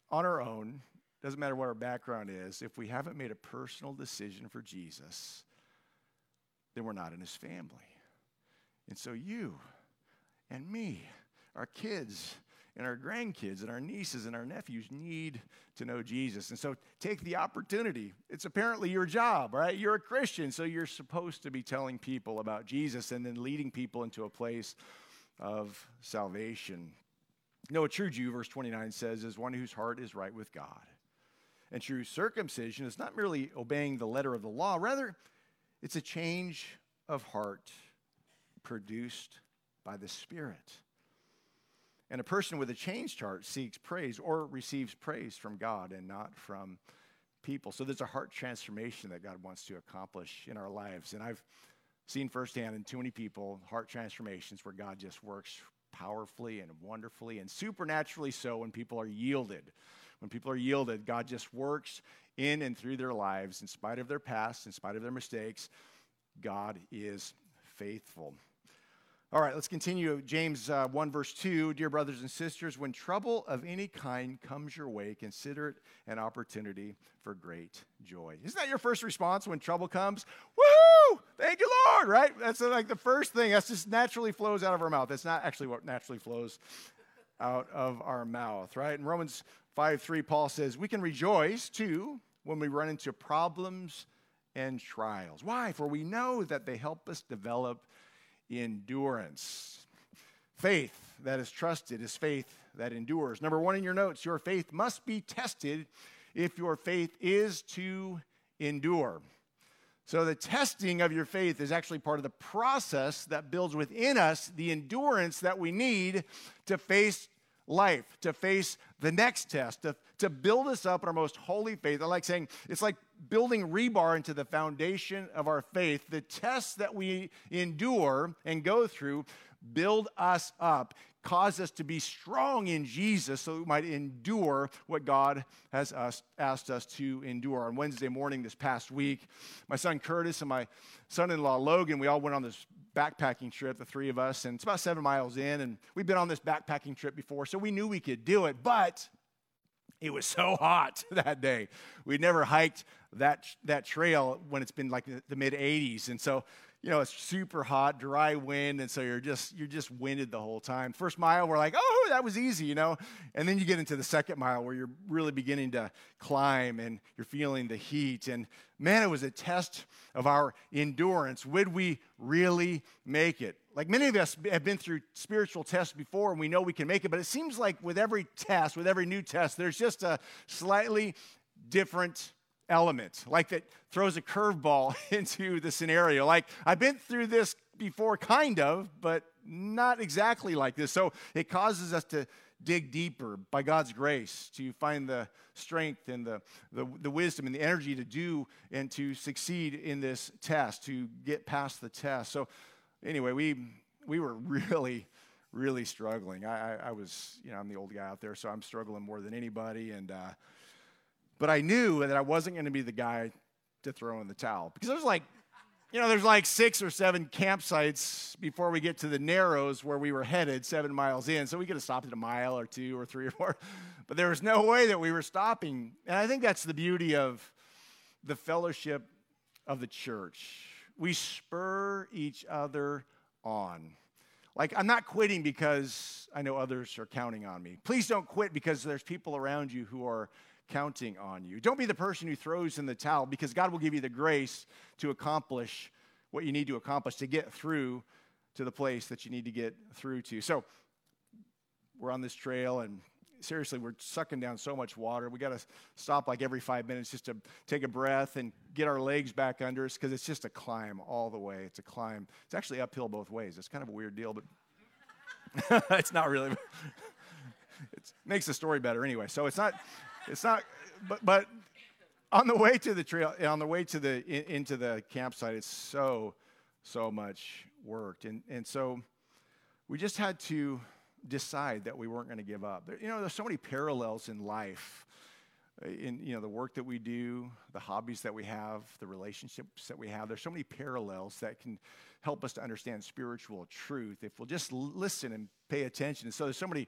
on our own, doesn't matter what our background is, if we haven't made a personal decision for Jesus, then we're not in his family. And so you and me, our kids, and our grandkids and our nieces and our nephews need to know Jesus. And so take the opportunity. It's apparently your job, right? You're a Christian, so you're supposed to be telling people about Jesus and then leading people into a place of salvation. No, a true Jew, verse 29 says, is one whose heart is right with God. And true circumcision is not merely obeying the letter of the law, rather, it's a change of heart produced by the Spirit. And a person with a change heart seeks praise or receives praise from God and not from people. So there's a heart transformation that God wants to accomplish in our lives. And I've seen firsthand in too many people heart transformations where God just works powerfully and wonderfully and supernaturally so when people are yielded. When people are yielded, God just works in and through their lives in spite of their past, in spite of their mistakes. God is faithful. All right, let's continue. James uh, 1, verse 2. Dear brothers and sisters, when trouble of any kind comes your way, consider it an opportunity for great joy. Isn't that your first response when trouble comes? Woohoo! Thank you, Lord, right? That's like the first thing. That's just naturally flows out of our mouth. That's not actually what naturally flows out of our mouth, right? In Romans 5, 3, Paul says, We can rejoice too when we run into problems and trials. Why? For we know that they help us develop endurance. Faith that is trusted is faith that endures. Number one in your notes your faith must be tested if your faith is to endure. So, the testing of your faith is actually part of the process that builds within us the endurance that we need to face life, to face the next test, to, to build us up in our most holy faith. I like saying it's like building rebar into the foundation of our faith. The tests that we endure and go through build us up, cause us to be strong in Jesus so we might endure what God has us, asked us to endure. On Wednesday morning this past week, my son Curtis and my son in law Logan, we all went on this backpacking trip, the three of us, and it's about seven miles in. And we've been on this backpacking trip before, so we knew we could do it, but it was so hot [LAUGHS] that day. We'd never hiked that, that trail when it's been like the, the mid 80s. And so, you know, it's super hot, dry wind, and so you're just you're just winded the whole time. First mile, we're like, oh, that was easy, you know, and then you get into the second mile where you're really beginning to climb and you're feeling the heat. And man, it was a test of our endurance. Would we really make it? Like many of us have been through spiritual tests before and we know we can make it, but it seems like with every test, with every new test, there's just a slightly different element, like that throws a curveball [LAUGHS] into the scenario. Like, I've been through this before, kind of, but not exactly like this. So it causes us to dig deeper by God's grace to find the strength and the, the, the, wisdom and the energy to do and to succeed in this test, to get past the test. So, anyway, we, we were [LAUGHS] really, really struggling. I, I, I was, you know, I'm the old guy out there, so I'm struggling more than anybody. And, uh, but I knew that I wasn't going to be the guy to throw in the towel because there's like, you know, there's like six or seven campsites before we get to the Narrows where we were headed, seven miles in. So we could have stopped at a mile or two or three or four, [LAUGHS] but there was no way that we were stopping. And I think that's the beauty of the fellowship of the church. We spur each other on. Like, I'm not quitting because I know others are counting on me. Please don't quit because there's people around you who are counting on you. Don't be the person who throws in the towel because God will give you the grace to accomplish what you need to accomplish to get through to the place that you need to get through to. So, we're on this trail and seriously, we're sucking down so much water. We got to stop like every five minutes just to take a breath and get our legs back under us because it's just a climb all the way. It's a climb. It's actually uphill both ways. It's kind of a weird deal, but [LAUGHS] it's not really. it makes the story better anyway. So it's not. It's not. But but on the way to the trail, on the way to the in, into the campsite, it's so so much work, and and so we just had to decide that we weren't going to give up. There, you know, there's so many parallels in life, uh, in you know the work that we do, the hobbies that we have, the relationships that we have. There's so many parallels that can help us to understand spiritual truth if we'll just listen and pay attention. So there's so many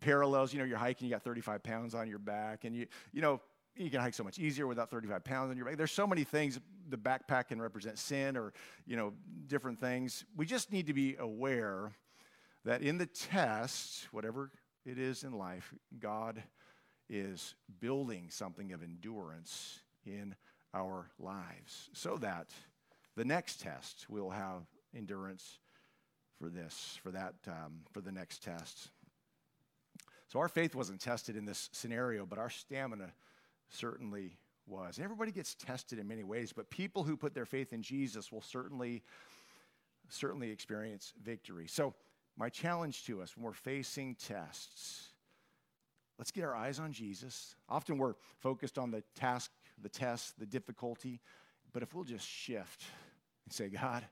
parallels. You know, you're hiking, you got 35 pounds on your back, and you you know you can hike so much easier without 35 pounds on your back. There's so many things. The backpack can represent sin or, you know, different things. We just need to be aware that in the test, whatever it is in life, God is building something of endurance in our lives so that the next test we'll have endurance for this, for that, um, for the next test. So our faith wasn't tested in this scenario, but our stamina certainly was. Everybody gets tested in many ways, but people who put their faith in Jesus will certainly, certainly experience victory. So my challenge to us when we're facing tests, let's get our eyes on Jesus. Often we're focused on the task, the test, the difficulty, but if we'll just shift and say, God,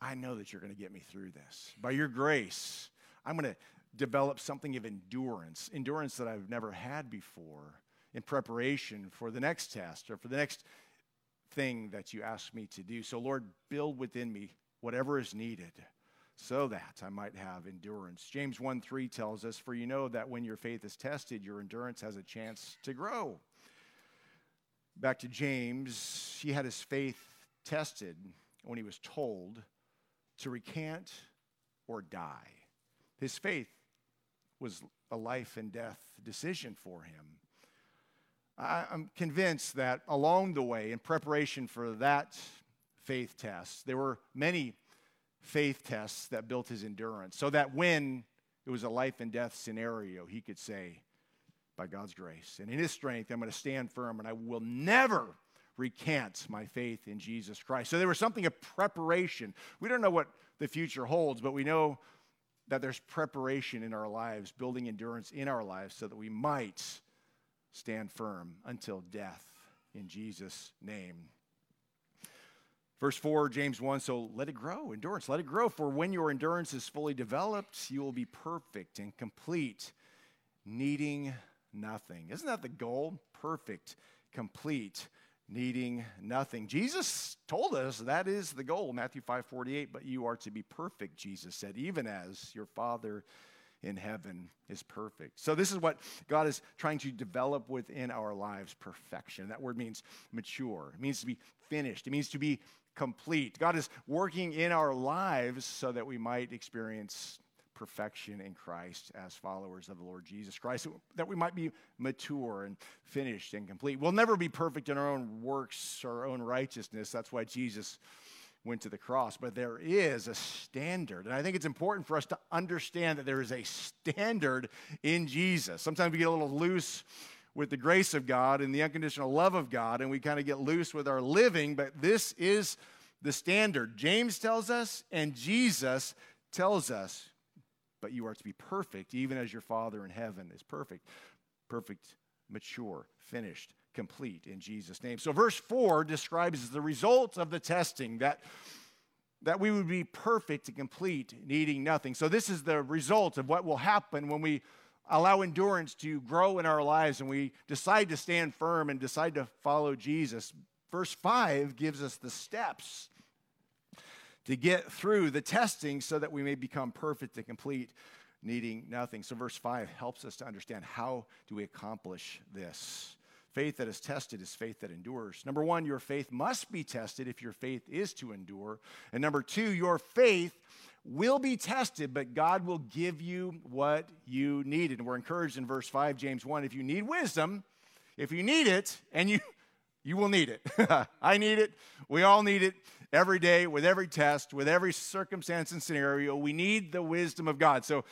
I know that you're going to get me through this. By your grace, I'm going to develop something of endurance, endurance that I've never had before in preparation for the next test or for the next thing that you ask me to do. So, Lord, build within me whatever is needed so that I might have endurance. James 1 3 tells us, For you know that when your faith is tested, your endurance has a chance to grow. Back to James, he had his faith tested when he was told to recant or die. His faith was a life and death decision for him. I'm convinced that along the way, in preparation for that faith test, there were many faith tests that built his endurance so that when it was a life and death scenario, he could say, by God's grace and in his strength, I'm going to stand firm and I will never recant my faith in Jesus Christ. So there was something of preparation. We don't know what the future holds, but we know that there's preparation in our lives, building endurance in our lives so that we might stand firm until death in Jesus' name. Verse 4, James 1 So let it grow, endurance, let it grow. For when your endurance is fully developed, you will be perfect and complete, needing nothing. Isn't that the goal? Perfect, complete, needing nothing. Jesus told us that is the goal, Matthew 5 48. But you are to be perfect, Jesus said, even as your Father in heaven is perfect. So, this is what God is trying to develop within our lives perfection. That word means mature, it means to be finished, it means to be complete. God is working in our lives so that we might experience perfection in Christ as followers of the Lord Jesus Christ, that we might be mature and finished and complete. We'll never be perfect in our own works, our own righteousness. That's why Jesus went to the cross. But there is a standard. And I think it's important for us to understand that there is a standard in Jesus. Sometimes we get a little loose with the grace of God and the unconditional love of God, and we kind of get loose with our living, but this is the standard. James tells us, and Jesus tells us, but you are to be perfect, even as your Father in heaven is perfect. Perfect, mature, finished, complete in Jesus' name. So, verse 4 describes the result of the testing that that we would be perfect and complete, needing nothing. So, this is the result of what will happen when we allow endurance to grow in our lives and we decide to stand firm and decide to follow Jesus. Verse 5 gives us the steps to get through the testing so that we may become perfect and complete, needing nothing. So, verse 5 helps us to understand how do we accomplish this. Faith that is tested is faith that endures. Number one, your faith must be tested if your faith is to endure. And number two, your faith will be tested, but God will give you what you needed. And we're encouraged in verse 5, James 1 if you need wisdom, if you need it, and you you will need it. [LAUGHS] I need it. We all need it every day with every test, with every circumstance and scenario. We need the wisdom of God. So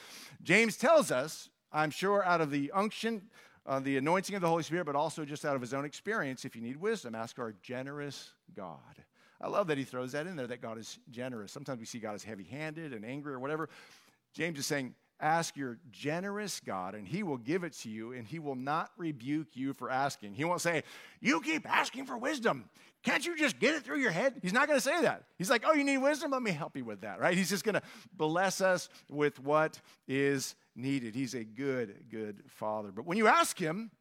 James tells us, I'm sure out of the unction, uh, the anointing of the Holy Spirit, but also just out of his own experience, if you need wisdom, ask our generous God. I love that he throws that in there, that God is generous. Sometimes we see God as heavy handed and angry or whatever. James is saying, Ask your generous God, and He will give it to you, and He will not rebuke you for asking. He won't say, You keep asking for wisdom. Can't you just get it through your head? He's not going to say that. He's like, Oh, you need wisdom? Let me help you with that, right? He's just going to bless us with what is needed. He's a good, good Father. But when you ask Him,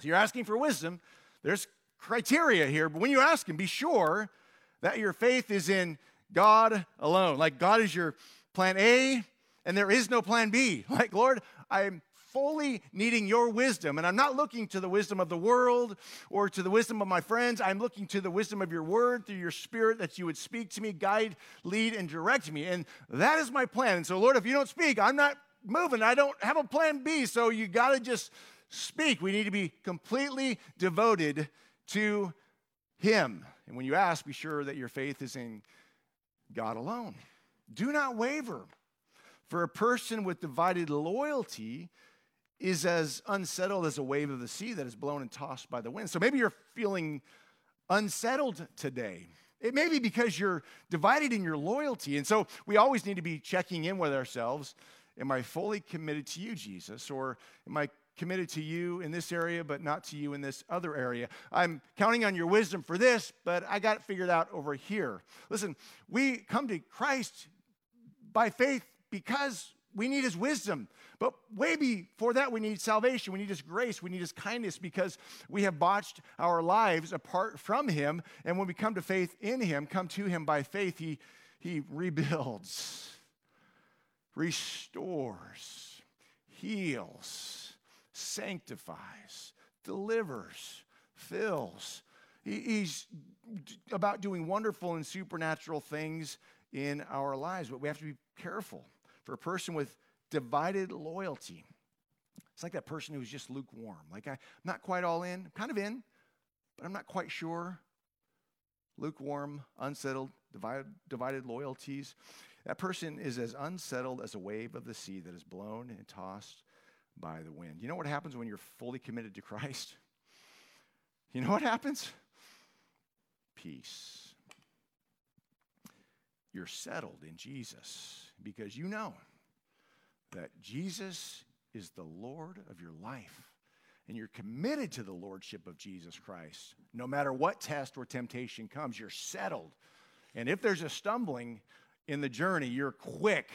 so you're asking for wisdom, there's criteria here, but when you ask Him, be sure that your faith is in God alone. Like God is your plan A, and there is no plan B. [LAUGHS] Like, Lord, I'm fully needing your wisdom, and I'm not looking to the wisdom of the world or to the wisdom of my friends. I'm looking to the wisdom of your word through your spirit that you would speak to me, guide, lead, and direct me. And that is my plan. And so, Lord, if you don't speak, I'm not moving. I don't have a plan B. So you got to just speak. We need to be completely devoted to Him. And when you ask, be sure that your faith is in God alone. Do not waver. For a person with divided loyalty is as unsettled as a wave of the sea that is blown and tossed by the wind. So maybe you're feeling unsettled today. It may be because you're divided in your loyalty. And so we always need to be checking in with ourselves. Am I fully committed to you, Jesus? Or am I committed to you in this area, but not to you in this other area? I'm counting on your wisdom for this, but I got it figured out over here. Listen, we come to Christ by faith because we need his wisdom. But way before that, we need salvation. We need his grace. We need his kindness because we have botched our lives apart from him. And when we come to faith in him, come to him by faith, he, he rebuilds, restores, heals, sanctifies, delivers, fills. He's about doing wonderful and supernatural things in our lives, but we have to be careful for a person with divided loyalty. It's like that person who's just lukewarm. Like, I'm not quite all in, I'm kind of in, but I'm not quite sure. Lukewarm, unsettled, divided, divided loyalties. That person is as unsettled as a wave of the sea that is blown and tossed by the wind. You know what happens when you're fully committed to Christ? [LAUGHS] You know what happens? Peace. You're settled in Jesus because you know that Jesus is the Lord of your life. And you're committed to the Lordship of Jesus Christ. No matter what test or temptation comes, you're settled. And if there's a stumbling in the journey, you're quick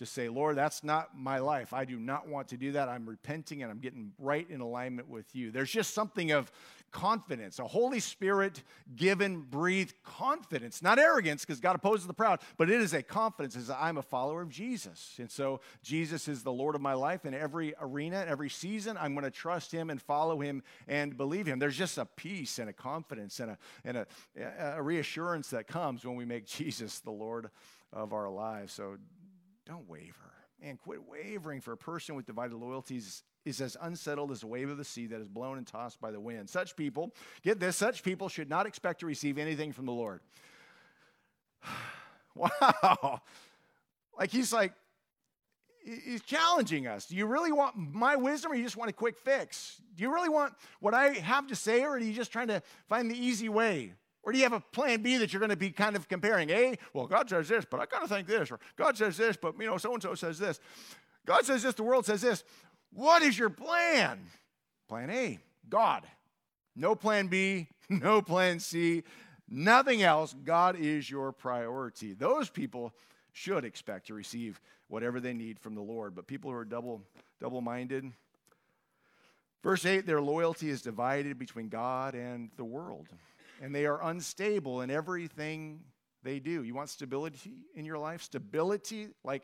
to say, Lord, that's not my life. I do not want to do that. I'm repenting and I'm getting right in alignment with you. There's just something of confidence, a Holy Spirit given, breathed confidence, not arrogance, because God opposes the proud, but it is a confidence as I'm a follower of Jesus. And so Jesus is the Lord of my life in every arena, every season. I'm going to trust Him and follow Him and believe Him. There's just a peace and a confidence and a, and a, a reassurance that comes when we make [LAUGHS] Jesus the Lord of our lives. So don't waver. And quit wavering for a person with divided loyalties is as unsettled as a wave of the sea that is blown and tossed by the wind. Such people, get this, such people should not expect to receive anything from the Lord. [SIGHS] wow. Like he's like, he's challenging us. Do you really want my wisdom or you just want a quick fix? Do you really want what I have to say or are you just trying to find the easy way? Or do you have a plan B that you're going to be kind of comparing? A, well, God says this, but I kind of think this. Or God says this, but, you know, so and so says this. God says this, the world says this. What is your plan? Plan A, God. No plan B, [LAUGHS] no plan C, nothing else. God is your priority. Those people should expect to receive whatever they need from the Lord. But people who are double double minded, verse 8, their loyalty is divided between God and the world. And they are unstable in everything they do. You want stability in your life? Stability, like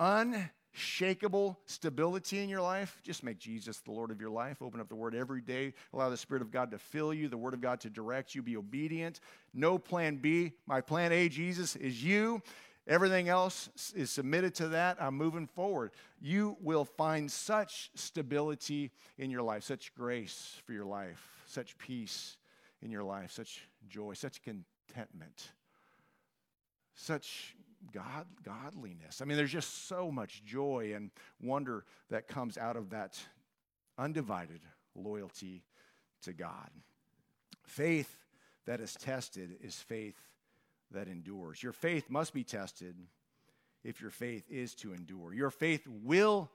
unshakable stability in your life, just make Jesus the Lord of your life. Open up the Word every day. Allow the Spirit of God to fill you, the Word of God to direct you. Be obedient. No plan B. My plan A, Jesus, is you. everything else is submitted to that, I'm moving forward. You will find such stability in your life, such grace for your life, such peace in your life, such joy, such contentment, such God, godliness. I mean, there's just so much joy and wonder that comes out of that undivided loyalty to God. Faith that is tested is faith that endures. Your faith must be tested if your faith is to endure. Your faith will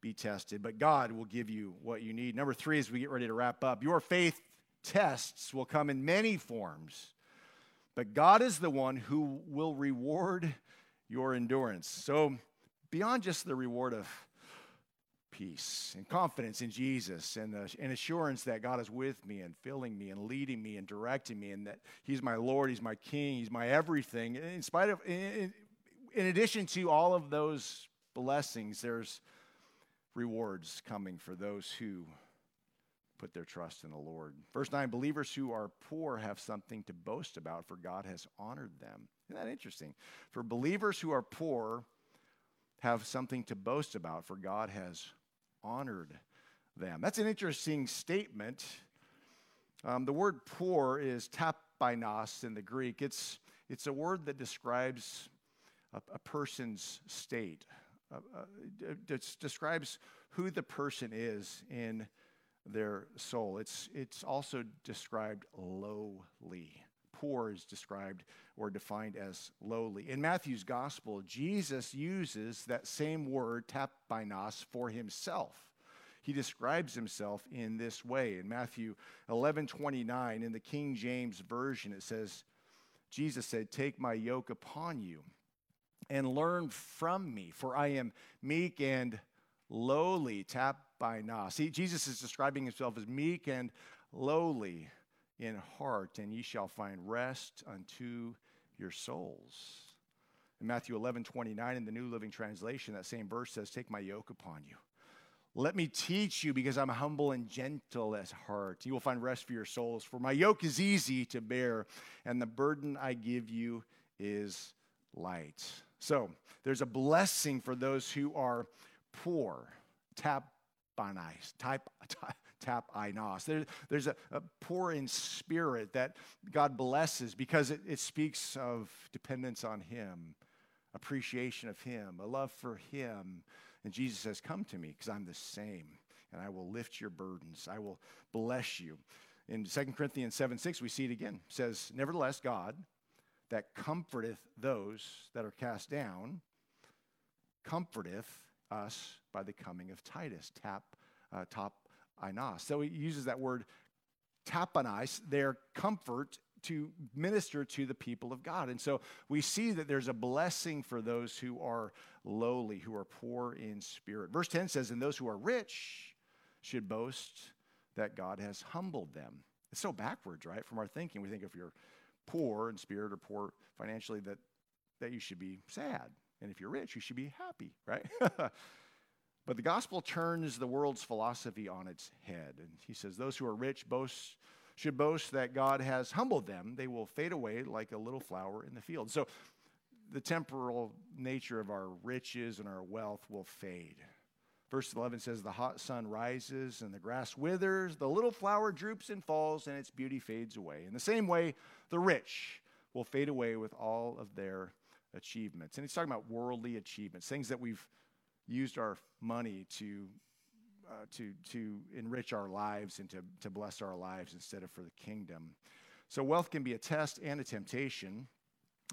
be tested, but God will give you what you need. Number three, as we get ready to wrap up, your faith tests will come in many forms, but God is the one who will reward your endurance. So, beyond just the reward of peace and confidence in Jesus and, the, and assurance that God is with me and filling me and leading me and directing me and that He's my Lord, He's my King, He's my everything. In spite of, in, in addition to all of those blessings, there's rewards coming for those who put their trust in the Lord. Verse 9 believers who are poor have something to boast about, for God has honored them. Isn't that interesting? For believers who are poor have something to boast about, for God has honored them. That's an interesting statement. Um, the word poor is tapainos in the Greek. It's, it's a word that describes a, a person's state, uh, uh, it describes who the person is in their soul. It's, it's also described lowly. Poor is described or defined as lowly. In Matthew's gospel, Jesus uses that same word, tapainos, for himself. He describes himself in this way. In Matthew 11 29, in the King James Version, it says, Jesus said, Take my yoke upon you and learn from me, for I am meek and lowly, tapainos. See, Jesus is describing himself as meek and lowly in heart, and ye shall find rest unto your souls. In Matthew 11, 29, in the New Living Translation, that same verse says, Take my yoke upon you. Let me teach you because I'm humble and gentle at heart. You will find rest for your souls. For my yoke is easy to bear, and the burden I give you is light. So there's a blessing for those who are poor. Tap [LAUGHS] type, tap inos. There, there's a, a, poor in spirit that God blesses because it, it speaks of dependence on Him, appreciation of Him, a love for Him. And Jesus says, Come to me because I'm the same, and I will lift your burdens. I will bless you. In 2 Corinthians 7 6, we see it again. It says, Nevertheless, God, that comforteth those that are cast down, comforteth us by the coming of Titus. Tap, uh, top, inos. So he uses that word tapainos, their comfort to minister to the people of God. And so we see that there's a blessing for those who are lowly, who are poor in spirit. Verse 10 says, And those who are rich should boast that God has humbled them. It's so backwards, right? From our thinking, we think if you're poor in spirit or poor financially, that, that you should be sad. And if you're rich, you should be happy, right? [LAUGHS] but the gospel turns the world's philosophy on its head. And he says, Those who are rich boast should boast that God has humbled them, they will fade away like a little flower in the field. So the temporal nature of our riches and our wealth will fade. Verse 11 says, The hot sun rises and the grass withers, the little flower droops and falls, and its beauty fades away. In the same way, the rich will fade away with all of their achievements. And he's talking about worldly achievements, things that we've used our money to uh, to, to enrich our lives and to, to bless our lives instead of for the kingdom. So, wealth can be a test and a temptation.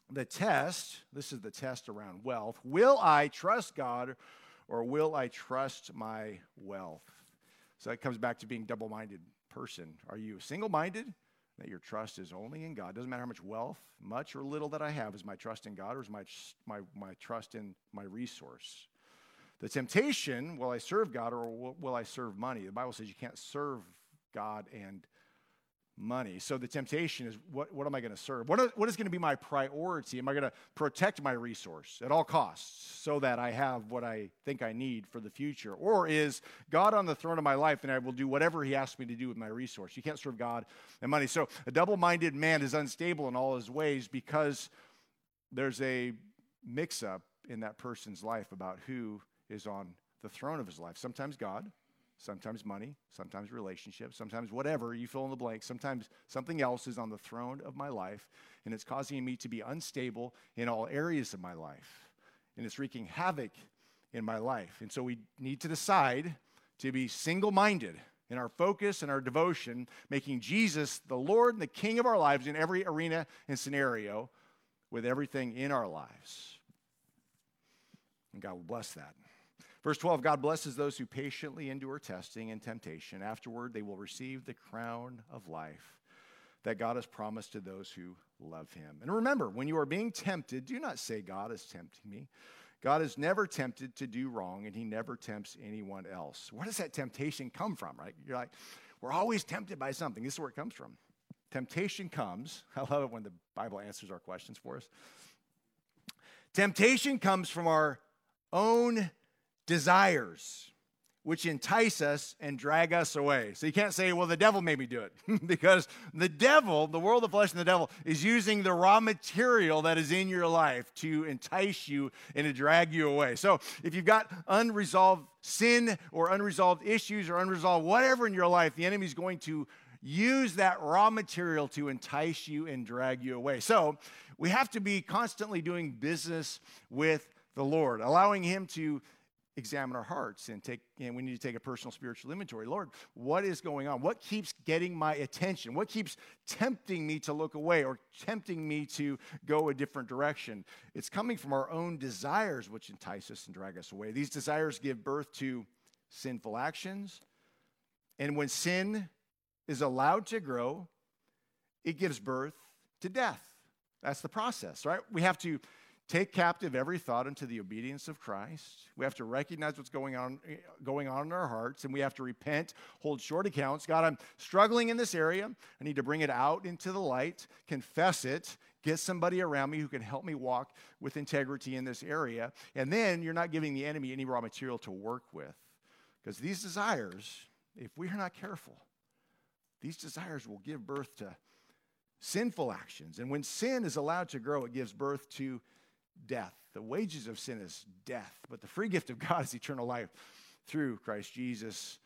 The test, this is the test around wealth. Will I trust God or will I trust my wealth? So, that comes back to being double minded person. Are you single minded? That your trust is only in God. Doesn't matter how much wealth, much or little that I have, is my trust in God or is my, my, my trust in my resource? The temptation, will I serve God or will I serve money? The Bible says you can't serve God and money. So the temptation is what, what am I going to serve? What, are, what is going to be my priority? Am I going to protect my resource at all costs so that I have what I think I need for the future? Or is God on the throne of my life and I will do whatever He asks me to do with my resource? You can't serve God and money. So a double minded man is unstable in all his ways because there's a mix up in that person's life about who is on the throne of his life. Sometimes God, sometimes money, sometimes relationships, sometimes whatever you fill in the blank. Sometimes something else is on the throne of my life, and it's causing me to be unstable in all areas of my life. And it's wreaking havoc in my life. And so we need to decide to be single minded in our focus and our devotion, making Jesus the Lord and the King of our lives in every arena and scenario with everything in our lives. And God will bless that. Verse 12 God blesses those who patiently endure testing and temptation. Afterward, they will receive the crown of life that God has promised to those who love him. And remember, when you are being tempted, do not say, God is tempting me. God is never tempted to do wrong, and he never tempts anyone else. Where does that temptation come from, right? You're like, we're always tempted by something. This is where it comes from. Temptation comes, [LAUGHS] I love it when the Bible answers our questions for us. Temptation comes from our own desires, which entice us and drag us away. So you can't say, well, the devil made me do it, [LAUGHS] because the devil, the world of flesh and the devil, is using the raw material that is in your life to entice you and to drag you away. So if you've got unresolved sin or unresolved issues or unresolved whatever in your life, the enemy is going to use that raw material to entice you and drag you away. So we have to be constantly doing business with the Lord, allowing Him to examine our hearts and take and we need to take a personal spiritual inventory. Lord what is going on? What keeps getting my attention? What keeps tempting me to look away or tempting me to go a different direction? It's coming from our own desires which entice us and drag us away. These desires give birth to sinful actions. And when sin is allowed to grow it gives birth to death. That's the process right? We have to take captive every thought into the obedience of Christ. We have to recognize what's going on going on in our hearts and we have to repent, hold short accounts. God, I'm struggling in this area. I need to bring it out into the light, confess it, get somebody around me who can help me walk with integrity in this area. And then you're not giving the enemy any raw material to work with. Because these desires, if we are not careful, these desires will give birth to sinful actions. And when sin is allowed to grow, it gives birth to death. The wages of sin is death, but the free gift of God is eternal life through Christ Jesus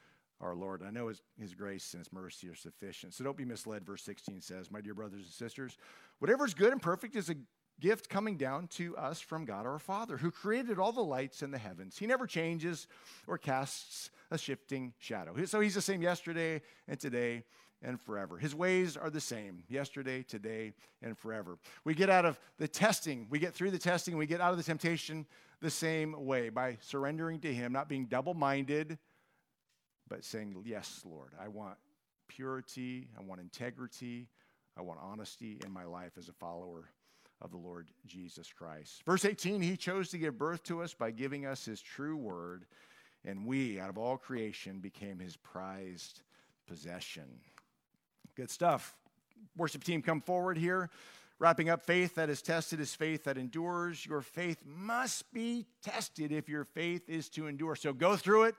our Lord. I know his, his grace and his mercy are sufficient. So don't be misled. Verse 16 says, My dear brothers and sisters, whatever is good and perfect is a gift coming down to us from God our Father, who created all the lights in the heavens. He never changes or casts a shifting shadow. So he's the same yesterday and today and forever. His ways are the same yesterday, today, and forever. We get out of the testing, we get through the testing, we get out of the temptation the same way by surrendering to Him, not being double minded, but saying, Yes, Lord, I want purity, I want integrity, I want honesty in my life as a follower of the Lord Jesus Christ. Verse 18, He chose to give birth to us by giving us His true word, and we, out of all creation, became His prized possession. Good stuff. Worship team, come forward here. Wrapping up faith that is tested is faith that endures. Your faith must be tested if your faith is to endure. So go through it.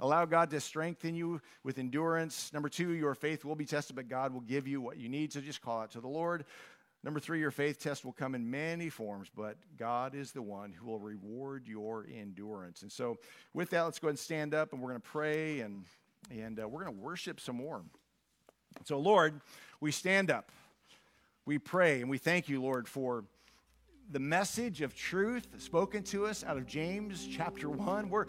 Allow God to strengthen you with endurance. Number two, your faith will be tested, but God will give you what you need. So just call out to the Lord. Number three, your faith test will come in many forms, but God is the one who will reward your endurance. And so, with that, let's go ahead and stand up and we're going to pray and, and uh, we're going to worship some more. So, Lord, we stand up, we pray, and we thank you, Lord, for the message of truth spoken to us out of James chapter 1. We're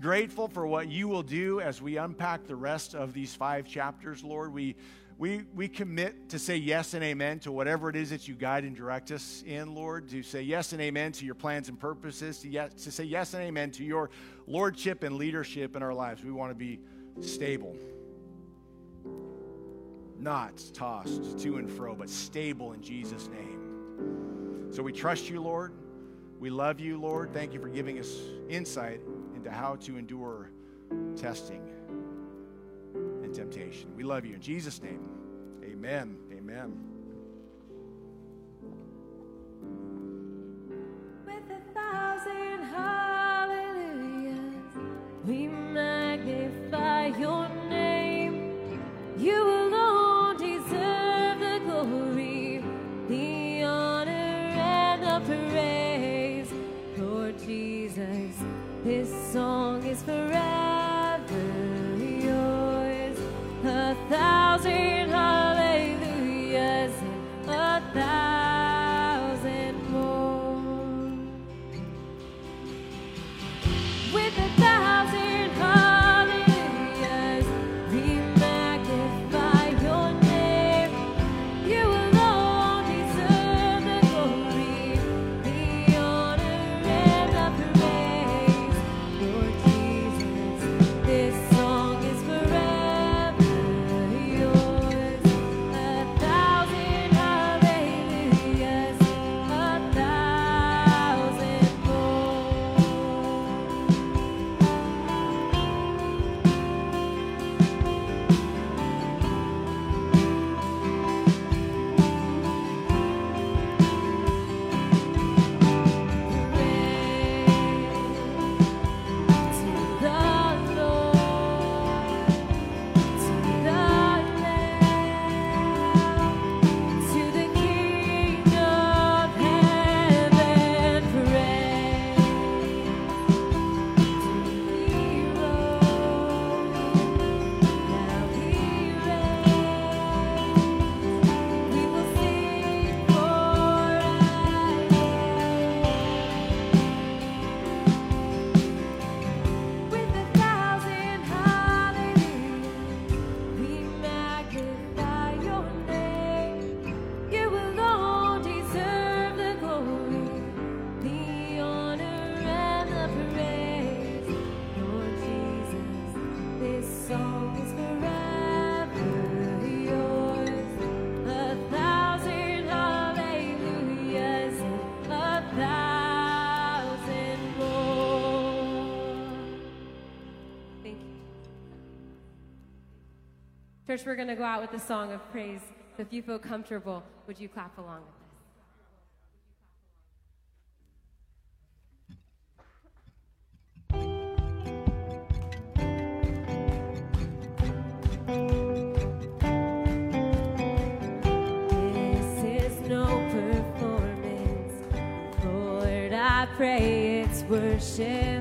grateful for what you will do as we unpack the rest of these five chapters, Lord. We we, we commit to say yes and amen to whatever it is that you guide and direct us in, Lord, to say yes and amen to your plans and purposes, to, yes, to say yes and amen to your lordship and leadership in our lives. We want to be stable not tossed to and fro, but stable in Jesus' name. So we trust you, Lord. We love you, Lord. Thank you for giving us insight into how to endure testing and temptation. We love you. In Jesus' name, amen. Amen. With a thousand hallelujahs, we magnify your name. You song is forever. Church, we're going to go out with a song of praise. So if you feel comfortable, would you clap along with us? pray it's worship.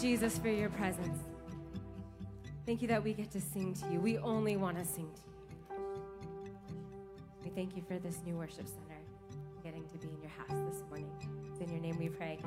Jesus, for your presence. Thank you that we get to sing to you. We only want to sing to you. We thank you for this new worship center getting to be in your house this morning. It's in your name we pray.